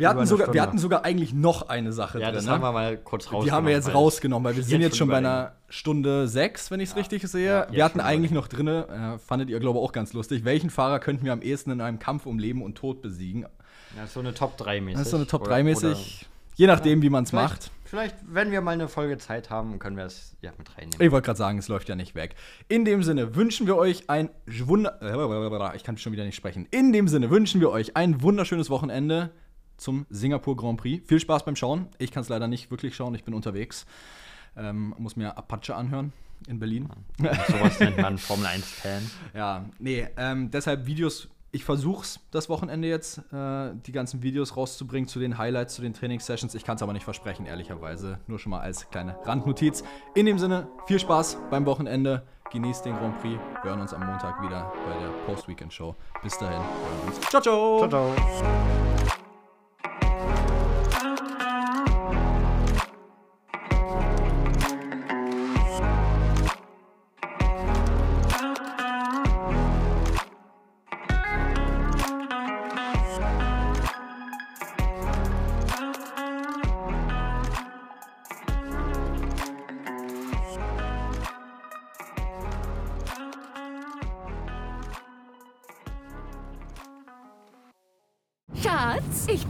Wir hatten, sogar, wir Stunde. hatten sogar eigentlich noch eine Sache Ja, drin. das ne? haben wir mal kurz rausgenommen. Die haben wir jetzt rausgenommen, weil wir sind jetzt jetzt schon bei einer Stunde sechs, wenn ich es richtig sehe. Ja, wir jetzt hatten eigentlich noch drin, äh, fandet ihr, glaube ich, auch ganz lustig. Welchen Fahrer könnten wir am ehesten in einem Kampf um Leben und Tod besiegen? Ja, so eine Top 3 mäßig. Das ist so eine Top Oder- 3 mäßig. Je nachdem, wie man es macht. Vielleicht, vielleicht, wenn wir mal eine Folge Zeit haben, können wir es ja mit reinnehmen. Ich wollte gerade sagen, es läuft ja nicht weg. In dem Sinne wünschen wir euch ein Wunder. äh, Ich kann schon wieder nicht sprechen. In dem Sinne wünschen wir euch ein wunderschönes Wochenende zum Singapur Grand Prix. Viel Spaß beim Schauen. Ich kann es leider nicht wirklich schauen, ich bin unterwegs. Ähm, muss mir Apache anhören in Berlin. Und sowas nennt man Formel 1-Fan. Ja, nee, ähm, deshalb Videos. Ich versuch's das Wochenende jetzt, äh, die ganzen Videos rauszubringen zu den Highlights, zu den Trainingssessions. Ich kann es aber nicht versprechen, ehrlicherweise. Nur schon mal als kleine Randnotiz. In dem Sinne, viel Spaß beim Wochenende. Genießt den Grand Prix. Wir hören uns am Montag wieder bei der Post-Weekend-Show. Bis dahin. hören wir uns. Ciao, ciao. Ciao, ciao.